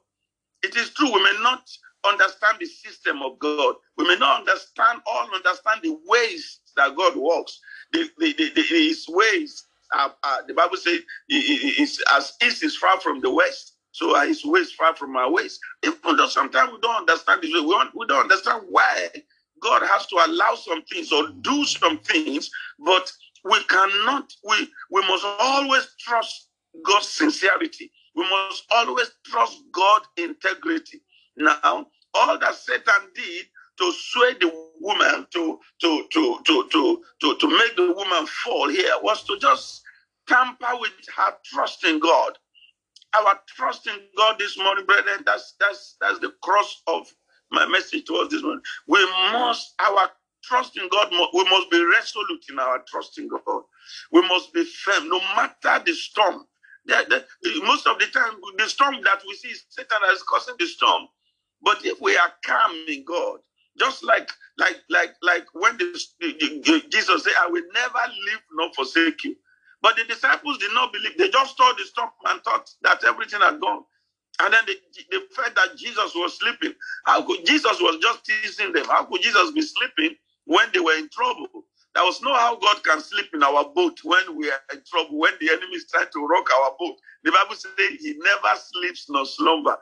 It is true, we may not understand the system of God. We may not understand all understand the ways that God works, the, the, the, his ways uh, uh, the Bible says it's as east is far from the west, so are his ways far from our ways. Even though sometimes we don't understand this way, we, we don't understand why God has to allow some things or do some things, but we cannot, we, we must always trust God's sincerity. We must always trust God's integrity. Now, all that Satan did to sway the woman to to to to to to, to make the woman fall here was to just tamper with her trust in God. Our trust in God this morning, brethren, that's that's that's the cross of my message to us this morning. We must our trust in God, we must be resolute in our trust in God. We must be firm, no matter the storm. The, the, most of the time, the storm that we see is Satan that is causing the storm. But if we are calm in God, just like like like like when the, the, Jesus said, "I will never leave nor forsake you," but the disciples did not believe. They just saw the storm and thought that everything had gone. And then the, they felt that Jesus was sleeping. How could Jesus was just teasing them? How could Jesus be sleeping when they were in trouble? There was no how God can sleep in our boat when we are in trouble, when the enemy is trying to rock our boat. The Bible says he never sleeps nor slumber.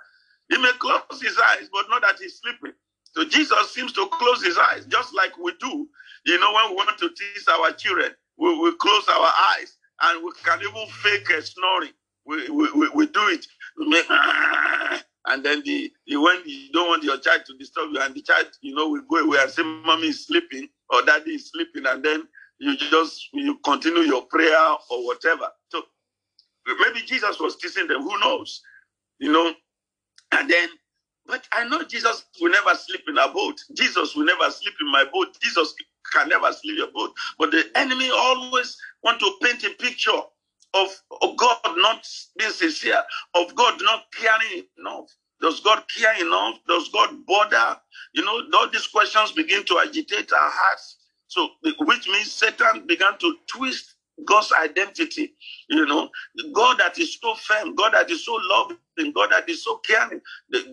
He may close his eyes, but not that he's sleeping. So Jesus seems to close his eyes, just like we do. You know, when we want to tease our children, we, we close our eyes and we can even fake a snoring. We, we, we, do it. And then the, the when you don't want your child to disturb you, and the child, you know, will go away and say, Mommy is sleeping or Daddy is sleeping, and then you just you continue your prayer or whatever. So maybe Jesus was teaching them, who knows? You know, and then but I know Jesus will never sleep in a boat. Jesus will never sleep in my boat. Jesus can never sleep in a boat. But the enemy always want to paint a picture of, God not being sincere, of God not caring enough. Does God care enough? Does God bother? You know, all these questions begin to agitate our hearts. So, which means Satan began to twist God's identity. You know, God that is so firm, God that is so loving, God that is so caring.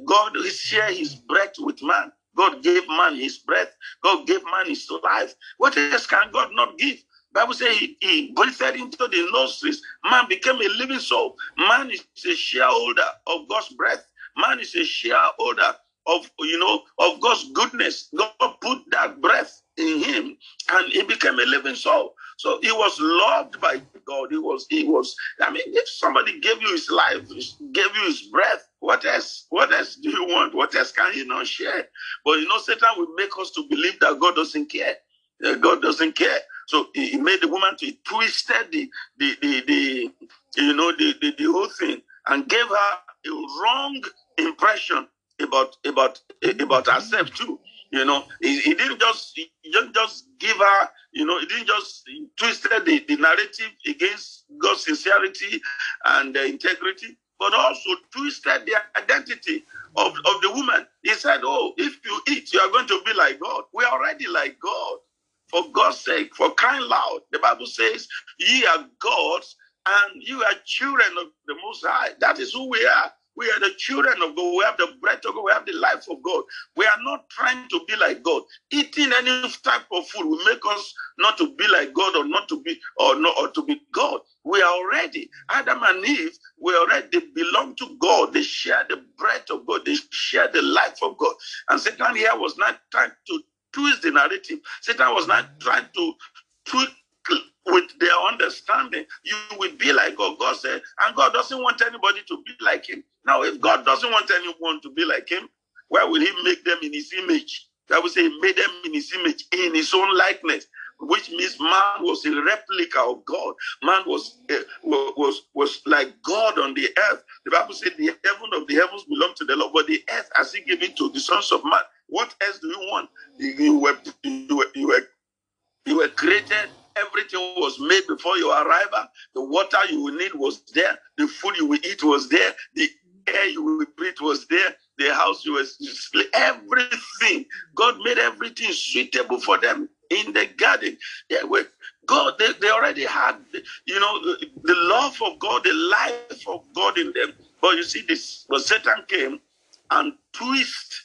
God share his breath with man. God gave man his breath. God gave man his life. What else can God not give? Bible says he, he breathed into the nostrils. Man became a living soul. Man is a shareholder of God's breath. Man is a shareholder of you know of God's goodness. God put that breath in him, and he became a living soul. So he was loved by God. He was, he was, I mean, if somebody gave you his life, gave you his breath, what else? What else do you want? What else can he not share? But you know, Satan will make us to believe that God doesn't care. Uh, God doesn't care. So he, made the woman to he twisted the, the, the, the, you know, the, the, the whole thing and gave her a wrong impression about about about herself too. You know, he, he didn't just he didn't just give her, you know, he didn't just twisted the, the narrative against God's sincerity and uh, integrity, but also twisted the identity of, of the woman. He said, Oh, if you eat, you are going to be like God. We are already like God. For God's sake, for crying loud. The Bible says, Ye are gods and you are children of the Most High. That is who we are. We are the children of God. We have the breath of God. We have the life of God. We are not trying to be like God. Eating any type of food will make us not to be like God or not to be or not or to be God. We are already Adam and Eve. We already belong to God. They share the breath of God. They share the life of God. And Satan here was not trying to twist the narrative. Satan was not mm. trying to tweak with their understanding, you will be like God. God said, and God doesn't want anybody to be like him. Now, if God doesn't want anyone to be like him, why will he make them in his image? That will say he made them in his image, in his own likeness, which means man was a replica of God. Man was uh, was was like God on the earth. The Bible said the heaven of the heavens belong to the Lord, but the earth has he given to the sons of man. What else do you want? You, were you were you were you were created Everything was made before your arrival. The water you will need was there. The food you will eat was there. The air you will breathe was there. The house you sleep. Everything. God made everything suitable for them in the garden. They were God, they, they already had, you know, the, love of God, the life of God in them. But you see, this, but Satan came and twist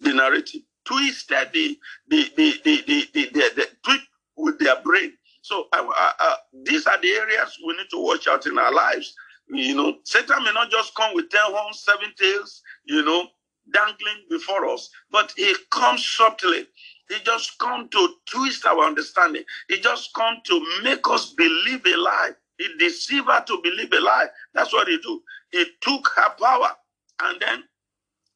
the narrative, twisted the the the the the, the, the, the tweet with their brain so uh, uh, uh, these are the areas we need to watch out in our lives. You know, Satan may not just come with ten horns, seven tails, you know, dangling before us, but he comes subtly. He just come to twist our understanding. He just come to make us believe a lie. He deceived her to believe a lie. That's what he do. He took her power and then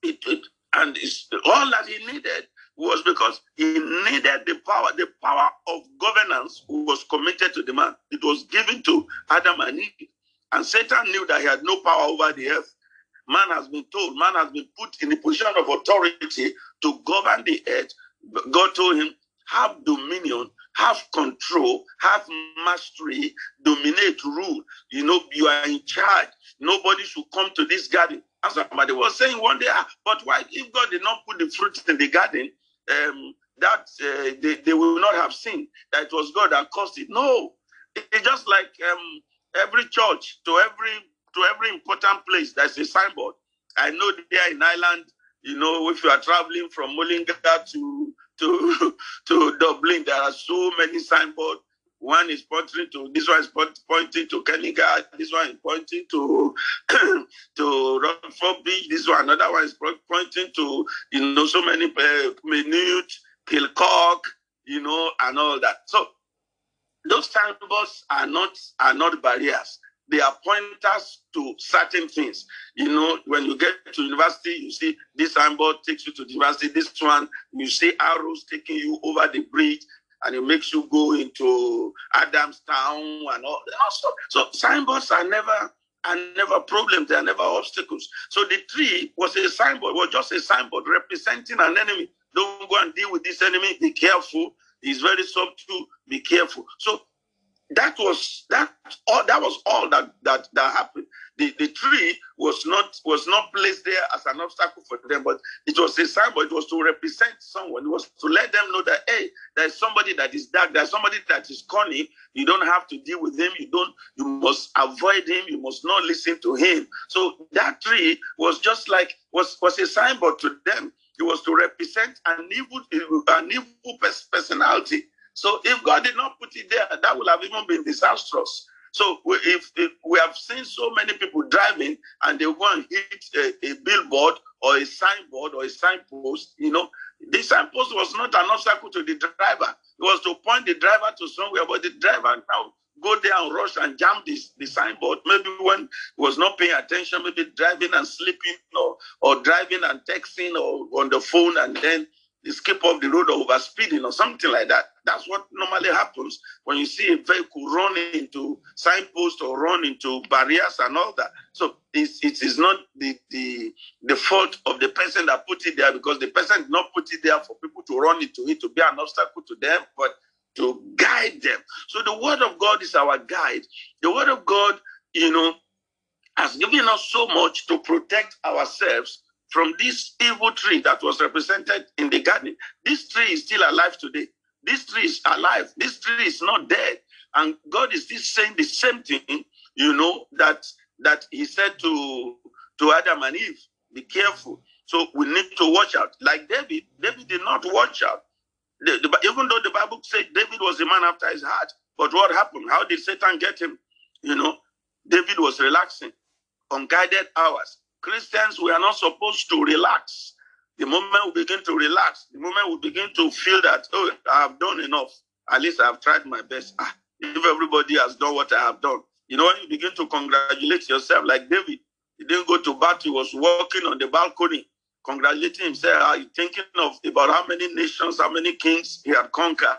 it, it and all that he needed was because he needed the power. The power of governance who was committed to the man. It was given to Adam and Eve. And Satan knew that he had no power over the earth. Man has been told, man has been put in a position of authority to govern the earth. God told him, have dominion, have control, have mastery, dominate, rule. You know, you are in charge. Nobody should come to this garden. And somebody was saying one day, ah, but why, if God did not put the fruit in the garden, um, that uh, they, they will not have seen that it was God that caused it. No, it's just like um, every church to every to every important place there's a signboard. I know there in Ireland, you know, if you are traveling from Mullingar to to to Dublin, there are so many signboards. One is pointing to this one is pointing to Kinnegad, this one is pointing to to Rochfortbridge, this one another one is pointing to you know so many uh, Maynooth, Kilcock, you know, and all that. So those signboards are not are not barriers they are pointers to certain things. You know, when you get to university, you see this signboard takes you to the university. This one, you see arrows taking you over the bridge, and it makes you go into Adamstown and all. So, so signboards are never are never problems. They are never obstacles. So the tree was a signboard. Was just a signboard representing an enemy. Don't go and deal with this enemy. Be careful. He's very subtle. Be careful. So that was that all that was all that that that happened. The, the tree was not was not placed there as an obstacle for them but it was a sign but it was to represent someone. It was to let them know that hey there's somebody that is dark there's somebody that is cunning. You don't have to deal with him. You don't you must avoid him. You must not listen to him. So that tree was just like was was a signboard to them. It was to represent an evil an evil personality so if God did not put it there, that would have even been disastrous. So if, if we have seen so many people driving and they go and hit a, a billboard or a signboard or a signpost, you know, the signpost was not an obstacle to the driver. It was to point the driver to somewhere, but the driver now go there and rush and jam this the signboard. Maybe when he was not paying attention, maybe driving and sleeping or, or driving and texting or on the phone and then skip off the road or over speeding or something like that. That's what normally happens when you see a vehicle run into signposts or run into barriers and all that. So it's, it is not the, the, the fault of the person that put it there because the person did not put it there for people to run into it to be an obstacle to them, but to guide them. So the word of God is our guide. The word of God, you know, has given us so much to protect ourselves from this evil tree that was represented in the garden. This tree is still alive today. This tree is alive. This tree is not dead. And God is still saying the same thing, you know, that that He said to, to Adam and Eve, be careful. So we need to watch out. Like David, David did not watch out. The, the, even though the Bible said David was a man after his heart, but what happened? How did Satan get him? You know, David was relaxing on guided hours. Christians, we are not supposed to relax. The moment we begin to relax, the moment we begin to feel that, oh, I have done enough, at least I have tried my best. Ah, if everybody has done what I have done, you know, when you begin to congratulate yourself, like David, he didn't go to battle, he was walking on the balcony, congratulating himself, ah, thinking of about how many nations, how many kings he had conquered.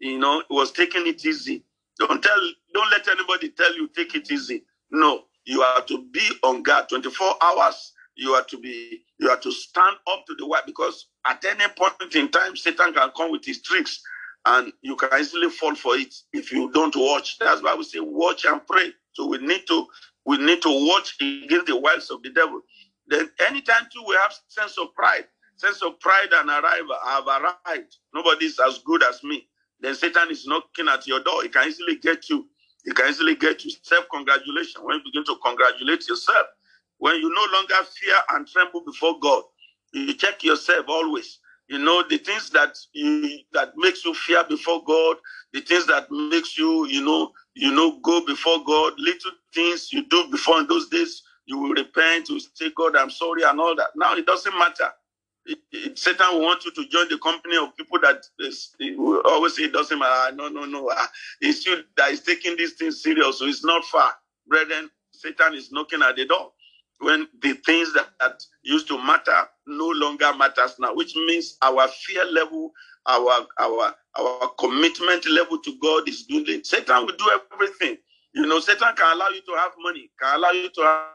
You know, he was taking it easy. Don't tell, don't let anybody tell you take it easy. No, you are to be on guard 24 hours. You are to be, you are to stand up to the word because at any point in time, Satan can come with his tricks and you can easily fall for it if you don't watch. That's why we say watch and pray. So we need to we need to watch against the wiles of the devil. Then anytime too we have sense of pride, sense of pride and arrival. I have arrived. Nobody's as good as me. Then Satan is knocking at your door. He can easily get you you can easily get to self congratulation when you begin to congratulate yourself. When you no longer fear and tremble before God, you check yourself always. You know the things that you that makes you fear before God, the things that makes you, you know, you know, go before God, little things you do before in those days, you will repent, you will say, God, I'm sorry, and all that. Now it doesn't matter. Satan will want you to join the company of people that is, always say it doesn't matter. No, no, no. Uh, it's you that is taking this thing serious. So it's not far. Brethren, Satan is knocking at the door. When the things that, that used to matter no longer matters now, which means our fear level, our our our commitment level to God is doing it. Satan will do everything. You know, Satan can allow you to have money, can allow you to have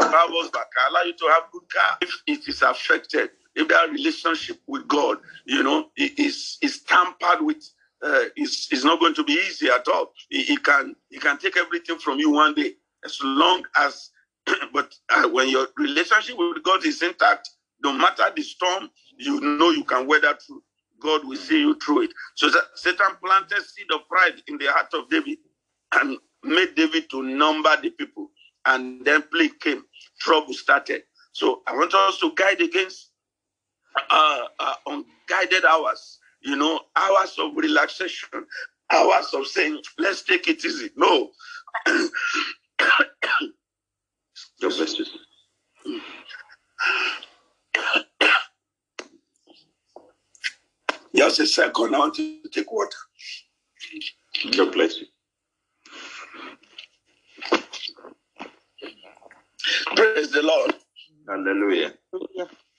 Travels back, I allow you to have good car. If it is affected, if that relationship with God, you know, is is tampered with, uh, is is not going to be easy at all. He, he, can he can take everything from you one day, as long as. but uh, when your relationship with God is intact, no matter the storm, you know you can weather through. God will see you through it. So Satan planted seed of pride in the heart of David and made David to number the people and then plague came, trouble started. So I want us to guide against uh, uh, unguided hours, you know, hours of relaxation, hours of saying, let's take it easy. No. God bless you. Just a second, I want to take water. God bless you. Praise the Lord. Hallelujah.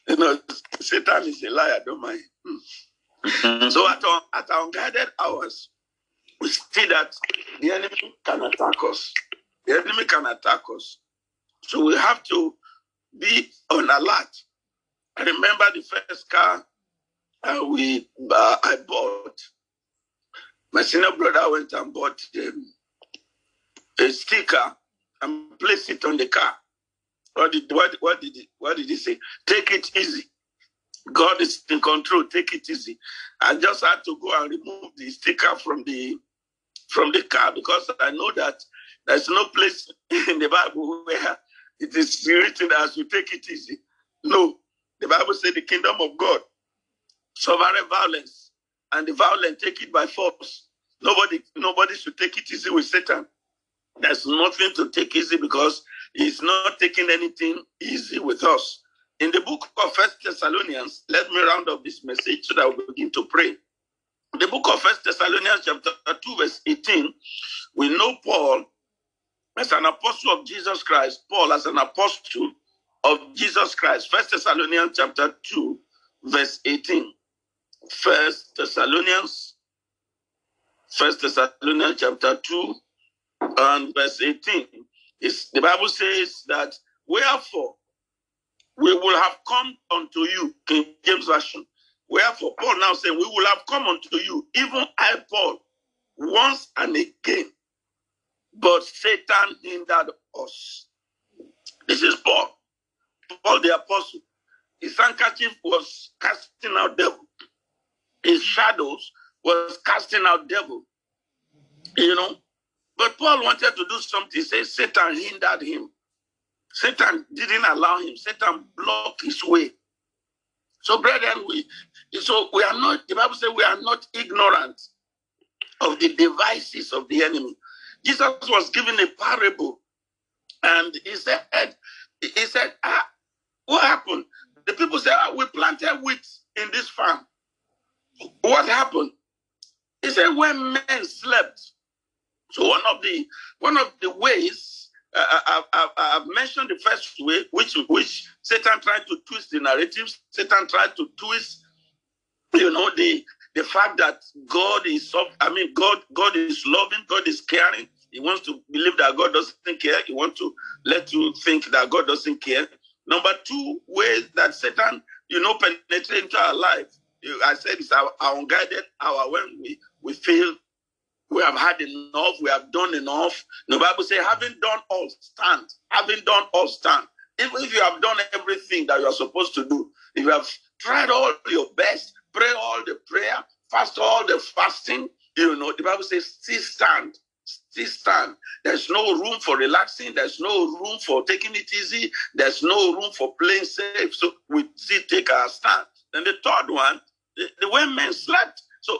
You know, Satan is a liar, don't mind. Hmm. so at, our, at our unguided hours, we see that the enemy can attack us. The enemy can attack us. So we have to be on alert. I remember the first car uh, we uh, I bought. My senior brother went and bought um, a sticker and placed it on the car. What did what, what did he, what did he say? Take it easy. God is in control. Take it easy. I just had to go and remove the sticker from the from the car because I know that there's no place in the Bible where it is written as you take it easy. No, the Bible says the kingdom of God sovereign violence, and the violent take it by force. Nobody, nobody should take it easy with Satan. There's nothing to take easy because he's not taking anything easy with us. In the book of First Thessalonians, let me round up this message so that we begin to pray. The book of First Thessalonians, chapter 2, verse 18, we know Paul as an apostle of Jesus Christ, Paul as an apostle of Jesus Christ. First Thessalonians chapter 2, verse 18. First Thessalonians, First Thessalonians chapter 2 and verse 18. It's, the Bible says that wherefore we will have come unto you, King James Version. Wherefore, Paul now saying, We will have come unto you, even I, Paul, once and again. But Satan hindered us. This is Paul, Paul the apostle. His handkerchief was casting out devil his shadows was casting out devil. You know? But Paul wanted to do something. He Satan hindered him. Satan didn't allow him. Satan blocked his way. So, brethren, we so we are not, the Bible says we are not ignorant of the devices of the enemy. Jesus was given a parable, and he said, he said, ah, what happened? The people said, ah, we planted wheat in this farm. What happened? He said when men slept. So one of the one of the ways uh, I, I, I've mentioned the first way, which which Satan tried to twist the narratives. Satan tried to twist, you know, the the fact that God is I mean, God God is loving, God is caring. He wants to believe that God doesn't care. He wants to let you think that God doesn't care. Number two, ways that Satan, you know, penetrate into our life I said it's our, our unguided hour when we, we feel we have had enough, we have done enough. The Bible says, having done all, stand. Having done all, stand. Even if you have done everything that you are supposed to do, if you have tried all your best, pray all the prayer, fast all the fasting, you know, the Bible says, still stand. Still stand. There's no room for relaxing. There's no room for taking it easy. There's no room for playing safe. So we still take our stand. Then the third one the, the way men slept. So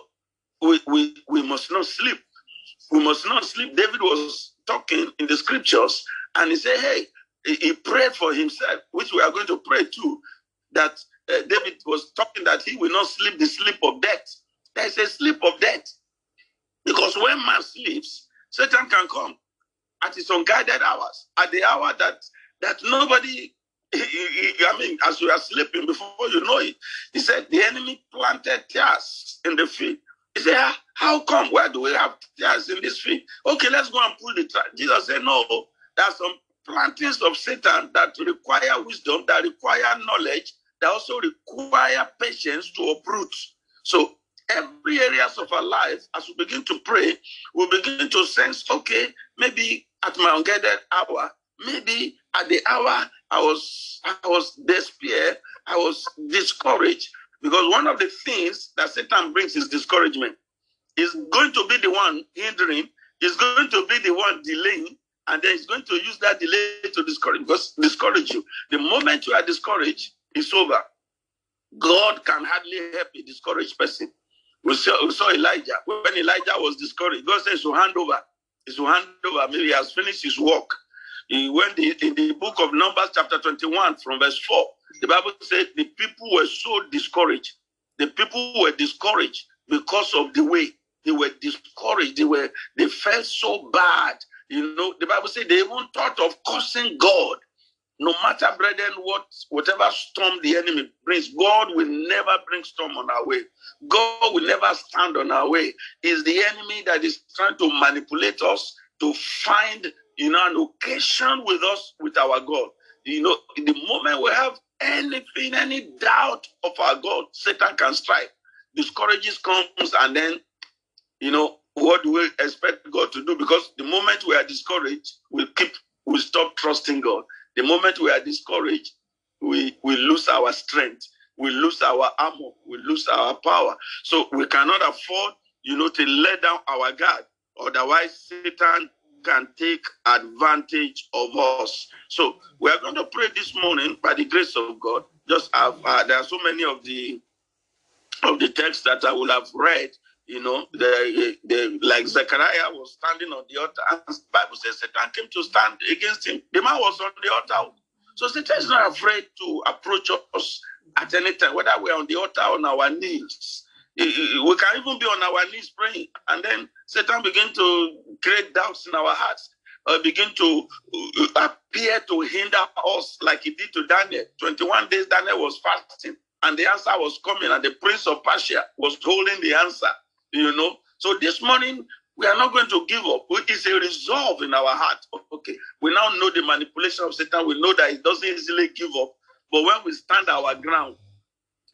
we, we, we must not sleep. We must not sleep. David was talking in the scriptures and he said, Hey, he, prayed for himself, which we are going to pray too, that uh, David was talking that he will not sleep the sleep of death. There is a sleep of death. Because when man sleeps, Satan can come at his unguided hours, at the hour that that nobody I mean, as you are sleeping, before you know it, he said the enemy planted tares in the field. He said, ah, How come? Where do we have tares in this field? Okay, let's go and pull the trap. Jesus said, No, there are some plantings of Satan that require wisdom, that require knowledge, that also require patience to uproot. So every areas of our life, as we begin to pray, we begin to sense, okay, maybe at my unguided hour, maybe at the hour I was I was despair, I was discouraged because one of the things that Satan brings is discouragement. Is going to be the one hindering, is going to be the one delaying, and then he's going to use that delay to discourage because discourage you. The moment you are discouraged, it's over. God can hardly help a discouraged person. We saw, we saw Elijah. When Elijah was discouraged, God says to hand over. Is to hand over. Maybe he has finished his work. He went in the book of Numbers, chapter 21, from verse 4. The Bible said the people were so discouraged. The people were discouraged because of the way they were discouraged. They were they felt so bad. You know, the Bible said they even thought of cursing God. No matter, brethren, what whatever storm the enemy brings, God will never bring storm on our way. God will never stand on our way. It's the enemy that is trying to manipulate us to find you know, an occasion with us, with our God. You know, the moment we have anything, any doubt of our God, Satan can strike. Discourages comes, and then, you know, what do we expect God to do? Because the moment we are discouraged, we keep, we stop trusting God. The moment we are discouraged, we, we lose our strength, we lose our armor, we lose our power. So we cannot afford, you know, to let down our guard. Otherwise, Satan can take advantage of us. So we are going to pray this morning by the grace of God. Just have uh, there are so many of the of the texts that I will have read. You know, the, the like Zechariah was standing on the altar, and the Bible says Satan came to stand against him. The man was on the altar, so Satan is not afraid to approach us at any time, whether we're on the altar on our knees we can even be on our knees praying, and then Satan begin to create doubts in our hearts, or begin to uh, appear to hinder us, like he did to Daniel. Twenty-one days Daniel was fasting, and the answer was coming, and the prince of Persia was holding the answer. You know, so this morning we are not going to give up. It's a resolve in our heart. Okay, we now know the manipulation of Satan. We know that he doesn't easily give up, but when we stand our ground,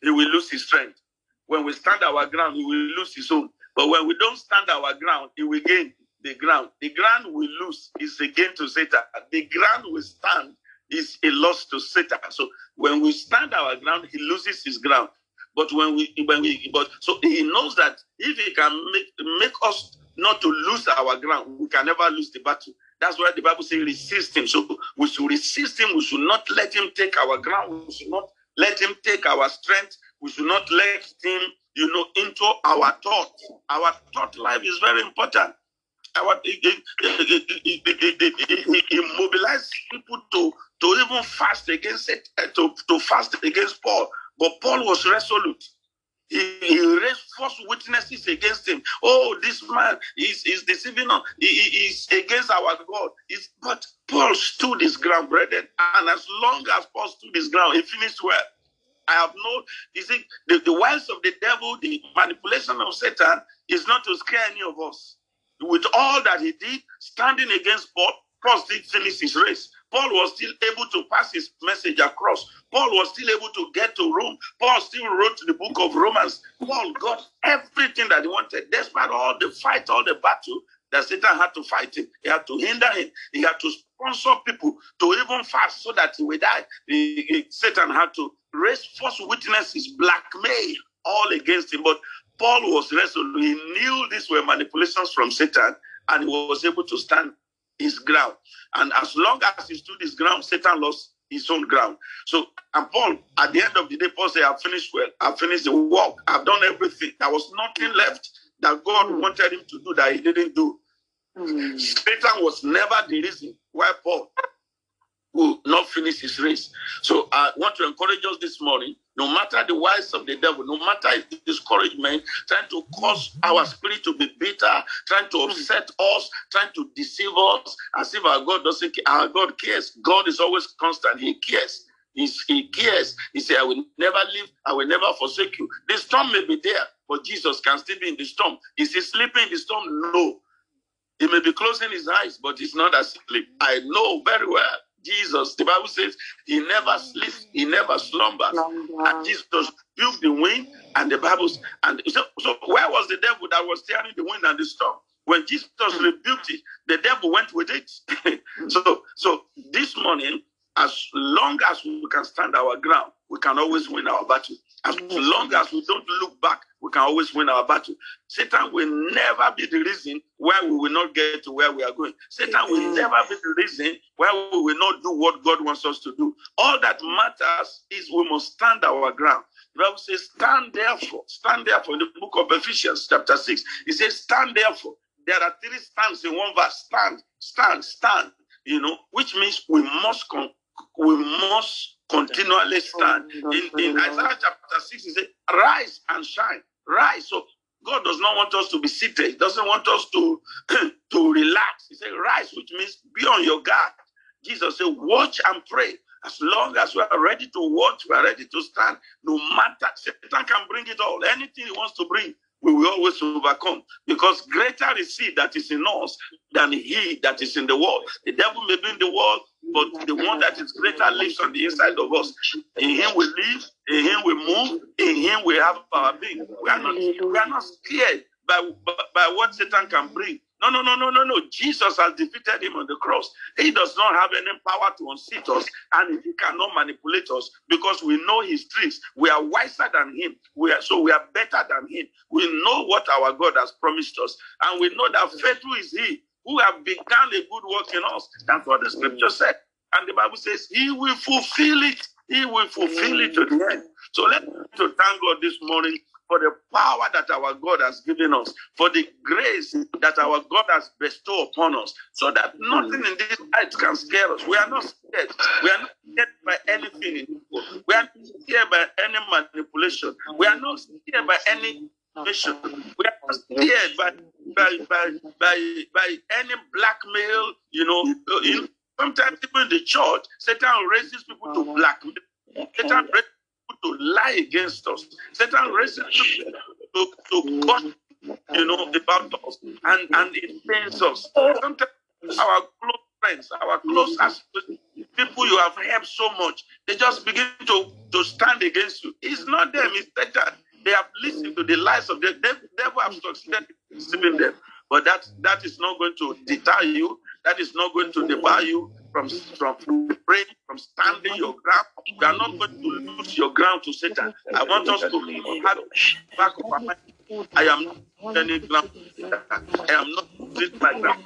he will lose his strength. When we stand our ground, he will lose his own. But when we don't stand our ground, he will gain the ground. The ground we lose is a gain to Satan. The ground we stand is a loss to Satan. So when we stand our ground, he loses his ground. But when we when we but so he knows that if he can make make us not to lose our ground, we can never lose the battle. That's why the Bible says resist him. So we should resist him. We should not let him take our ground. We should not let him take our strength. We should not let him, you know, into our thought. Our thought life is very important. Our, it, it, it, it mobilized people to, to even fast against it, uh, to, to fast against Paul. But Paul was resolute. He, he, raised false witnesses against him. Oh, this man is, is deceiving us. He, he is against our God. He's, but Paul stood his ground, brethren. And as long as Paul stood his ground, he finished well. I have no, you see, the, the wiles of the devil, the manipulation of Satan is not to scare any of us. With all that he did, standing against Paul, Paul still finished his race. Paul was still able to pass his message across. Paul was still able to get to Rome. Paul still wrote the book of Romans. Paul got everything that he wanted, despite all the fight, all the battle that Satan had to fight him. He had to hinder him. He had to sponsor people to even fast so that he would die. He, he, Satan had to raise false witnesses, blackmail all against him. But Paul was resolute. He knew these were manipulations from Satan and he was able to stand his ground. And as long as he stood his ground, Satan lost his own ground. So, and Paul, at the end of the day, Paul said, I've finished well. I've finished the work. I've done everything. There was nothing left that God wanted him to do that he didn't do. Mm. Satan was never the reason why Paul will not finish his race. So I want to encourage us this morning, no matter the wiles of the devil, no matter his discouragement, trying to cause our spirit to be bitter, trying to upset us, trying to deceive us, as if our God doesn't care. Our God cares. God is always constant. He cares. He's, he cares. He said, I will never leave, I will never forsake you. The storm may be there, but Jesus can still be in the storm. Is he sleeping in the storm? No. He may be closing his eyes, but he's not asleep. I know very well. Jesus, the Bible says, he never sleeps, he never slumbers. And Jesus rebuked the wind and the Bible. And so, so where was the devil that was steering the wind and the storm? When Jesus hmm. rebuked it, the devil went with it. so, so this morning, as long as we can stand our ground, we can always win our battle. As long as we don't look back, we can always win our battle. Satan will never be the reason why we will not get to where we are going. Satan will never be the reason why we will not do what God wants us to do. All that matters is we must stand our ground. The Bible says, Stand therefore. Stand therefore. In the book of Ephesians, chapter 6, it says, Stand therefore. There are three stands in one verse. Stand, stand, stand. You know, which means we must con- we must continually stand. In, in Isaiah chapter 6, he said, Rise and shine. Rise. So God does not want us to be seated. He doesn't want us to, to relax. He said, Rise, which means be on your guard. Jesus said, Watch and pray. As long as we are ready to watch, we are ready to stand. No matter, Satan can bring it all. Anything he wants to bring, we will always overcome because greater is he that is in us than he that is in the world. The devil may be in the world, but the one that is greater lives on the inside of us. In him we live, in him we move, in him we have our being. We are not, we are not scared by, by, by what Satan can bring. No, no, no, no, no, no. Jesus has defeated him on the cross. He does not have any power to unseat us, and he cannot manipulate us because we know his tricks. We are wiser than him. We are so we are better than him. We know what our God has promised us, and we know that faithful is he who have begun a good work in us. That's what the scripture said. And the Bible says, He will fulfill it. He will fulfill it to the end. So let's to thank God this morning for the power that our God has given us, for the grace that our God has bestowed upon us, so that nothing in this life can scare us. We are not scared. We are not scared by anything. In we are not scared by any manipulation. We are not scared by any We are scared by by by by, by any blackmail. You know, uh, you know, sometimes even in the church, Satan raises people to blackmail. Satan raises people to lie against us. Satan raises to, to, to cause, you know, about us, and, and it pains us. Sometimes our close friends, our close people you have helped so much, they just begin to, to stand against you. It's not them, it's Satan. They have listened to the lies of the devil, have succeeded in deceiving them. But that that is not going to deter you. That is not going to debar you from, from praying, from standing your ground. You are not going to lose your ground to Satan. I want us to have back of our mind. I am not any ground. I am not losing my ground.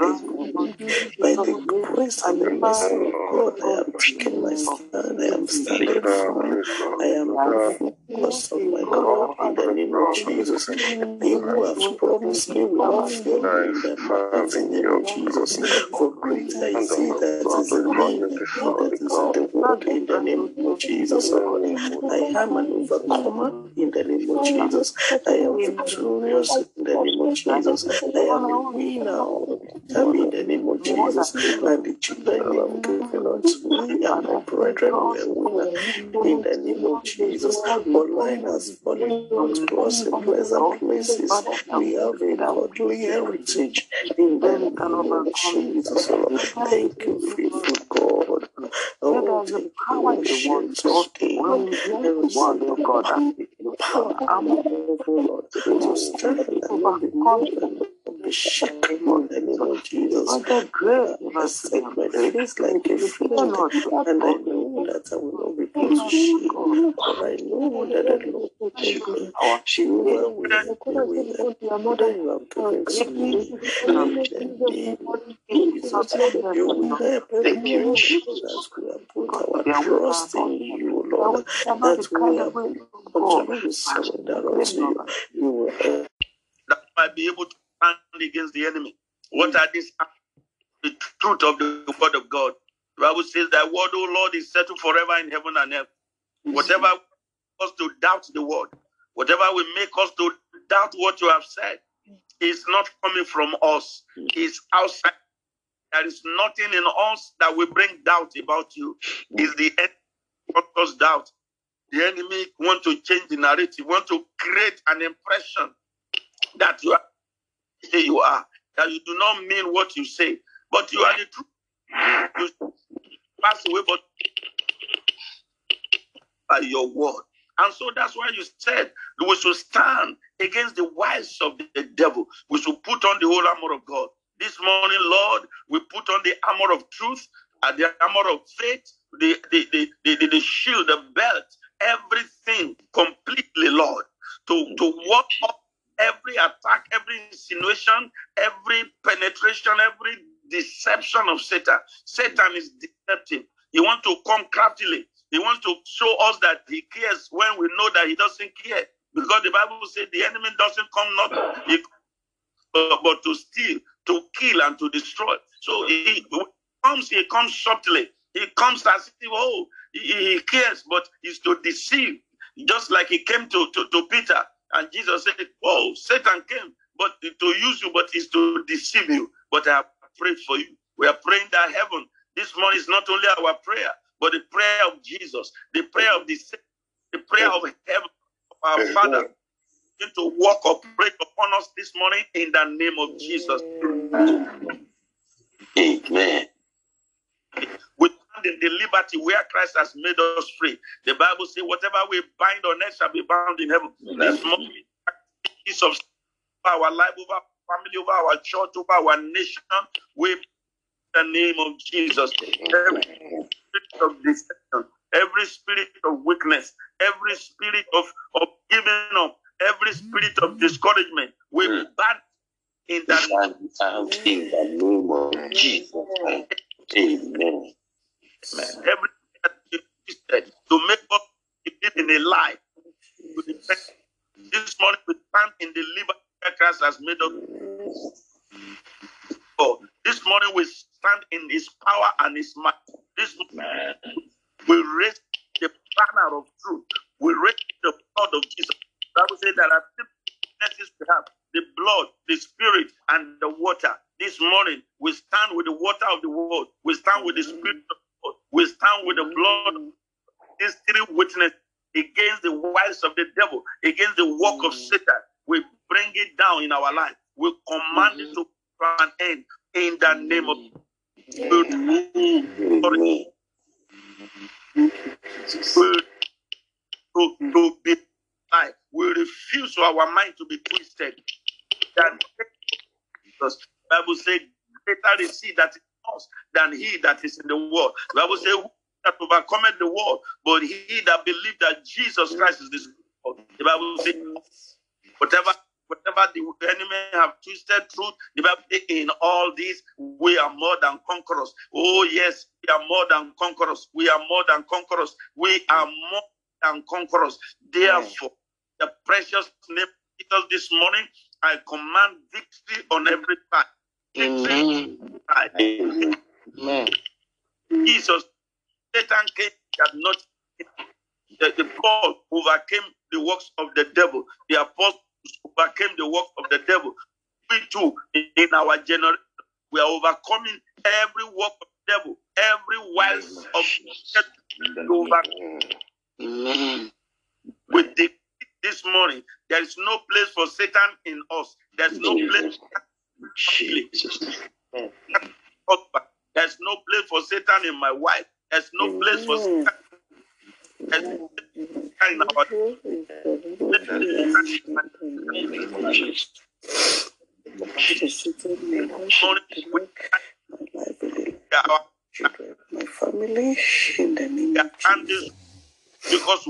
By the grace and the mercy of God, I am taking my stand, I am standing firm, I am focused on my God in the name of Jesus. He who has promised me will not fail in the name of Jesus. For greater is he that is in me that is in the world in the name of Jesus. I am an overcomer in the name of Jesus. I am victorious in the name of Jesus. I am a winner. I'm in the name of Jesus. And the children given unto me and my brethren will be winner in the name of Jesus. Online has fallen unto us in pleasant places. We have a godly heritage in the name of Jesus. Thank you, faithful God. Oh, you, ancient of days. There is power, oh Lord, to stand and not be moved and not be shaken in the name Lord Jesus. I set my face like a flint, and I know that I will not be put to shame. For I know that the Lord will take me. She will well with with them. Then you have given to me. In the name of Jesus, you will help Thank you, Jesus. As we have put our trust in you, Lord, that we have continually surrender unto you. You will help. That might be able to against the enemy. What are these? The truth of the word of God. The Bible says that word, O Lord, is settled forever in heaven and earth. Whatever us to doubt the word, whatever will make us to doubt what you have said, is not coming from us. It's outside. There is nothing in us that will bring doubt about you. Is the enemy us doubt. The enemy want to change the narrative, want to create an impression that you are say you are, that you do not mean what you say, but you are the truth. You pass away, but by your word. And so that's why you said we should stand against the wiles of the devil. We should put on the whole armor of God. This morning, Lord, we put on the armor of truth and the armor of faith, the, the, the, the, the shield, the belt, everything completely, Lord, to, to walk up every attack, every insinuation, every penetration, every deception of Satan. Satan is deceptive. He wants to come craftily. He wants to show us that he cares when we know that he doesn't care. Because the Bible says the enemy doesn't come not he, but to steal, to kill, and to destroy. So he, he comes, he comes subtly. He comes as if, oh, he, he cares, but he's to deceive. Just like he came to, to, to Peter, and Jesus said, Oh, Satan came but to use you, but is to deceive you. But I have prayed for you. We are praying that heaven this morning is not only our prayer, but the prayer of Jesus, the prayer of the the prayer of heaven, our Father, to walk operate upon us this morning in the name of Jesus. Amen. Stand in the liberty where Christ has made us free. The Bible says, whatever we bind on earth shall be bound in heaven. This morning, piece of our life, over our family, over our church, over our nation, we the name of Jesus. Every spirit of deception, every spirit of weakness, every spirit of, of giving up, every spirit of discouragement, we Mm. ban in the And in the name of Jesus. Amen. Every that to make us believe in a lie. The This morning we stand in the liberty Christ has made us. for. This morning we stand in His power and His might. This morning we raise the banner of truth. We raise the blood of Jesus. Bible says there are witnesses we have: the blood, the spirit, and the water. This morning we stand with the water of the world. We stand with the spirit of. We stand with the blood these three witnesses against the wiles of the devil, against the work of mm. Satan. We bring it down in our life. We command it to come to an end in the mm-hmm. name of to, to, to be. We refuse our mind to be twisted. That because Bible says, greater is he that us than he that is in the world. The Bible says, "Who that overcometh the world, but he that believed that Jesus Christ is of The Bible says, whatever whatever the enemy have twisted truth, the Bible says, in all this we are more than conquerors. Oh yes, we are more than conquerors. We are more than conquerors. We are more than conquerors. Therefore, the precious name of Jesus this morning, I command victory on every side. On. Amen. Jesus, Satan came that not the, the Paul overcame the works of the devil. The apostles overcame the works of the devil. We too, in, our generation, we are overcoming every work of the devil, every wiles of the devil. Amen. with the this morning. There is no place for Satan in us. There's no place Jesus. There's no place for Satan in my wife. There's no place for Satan. There's no place in our deposited me, Lord, the Lord, my life in the our children, my family, in the name of Jesus. because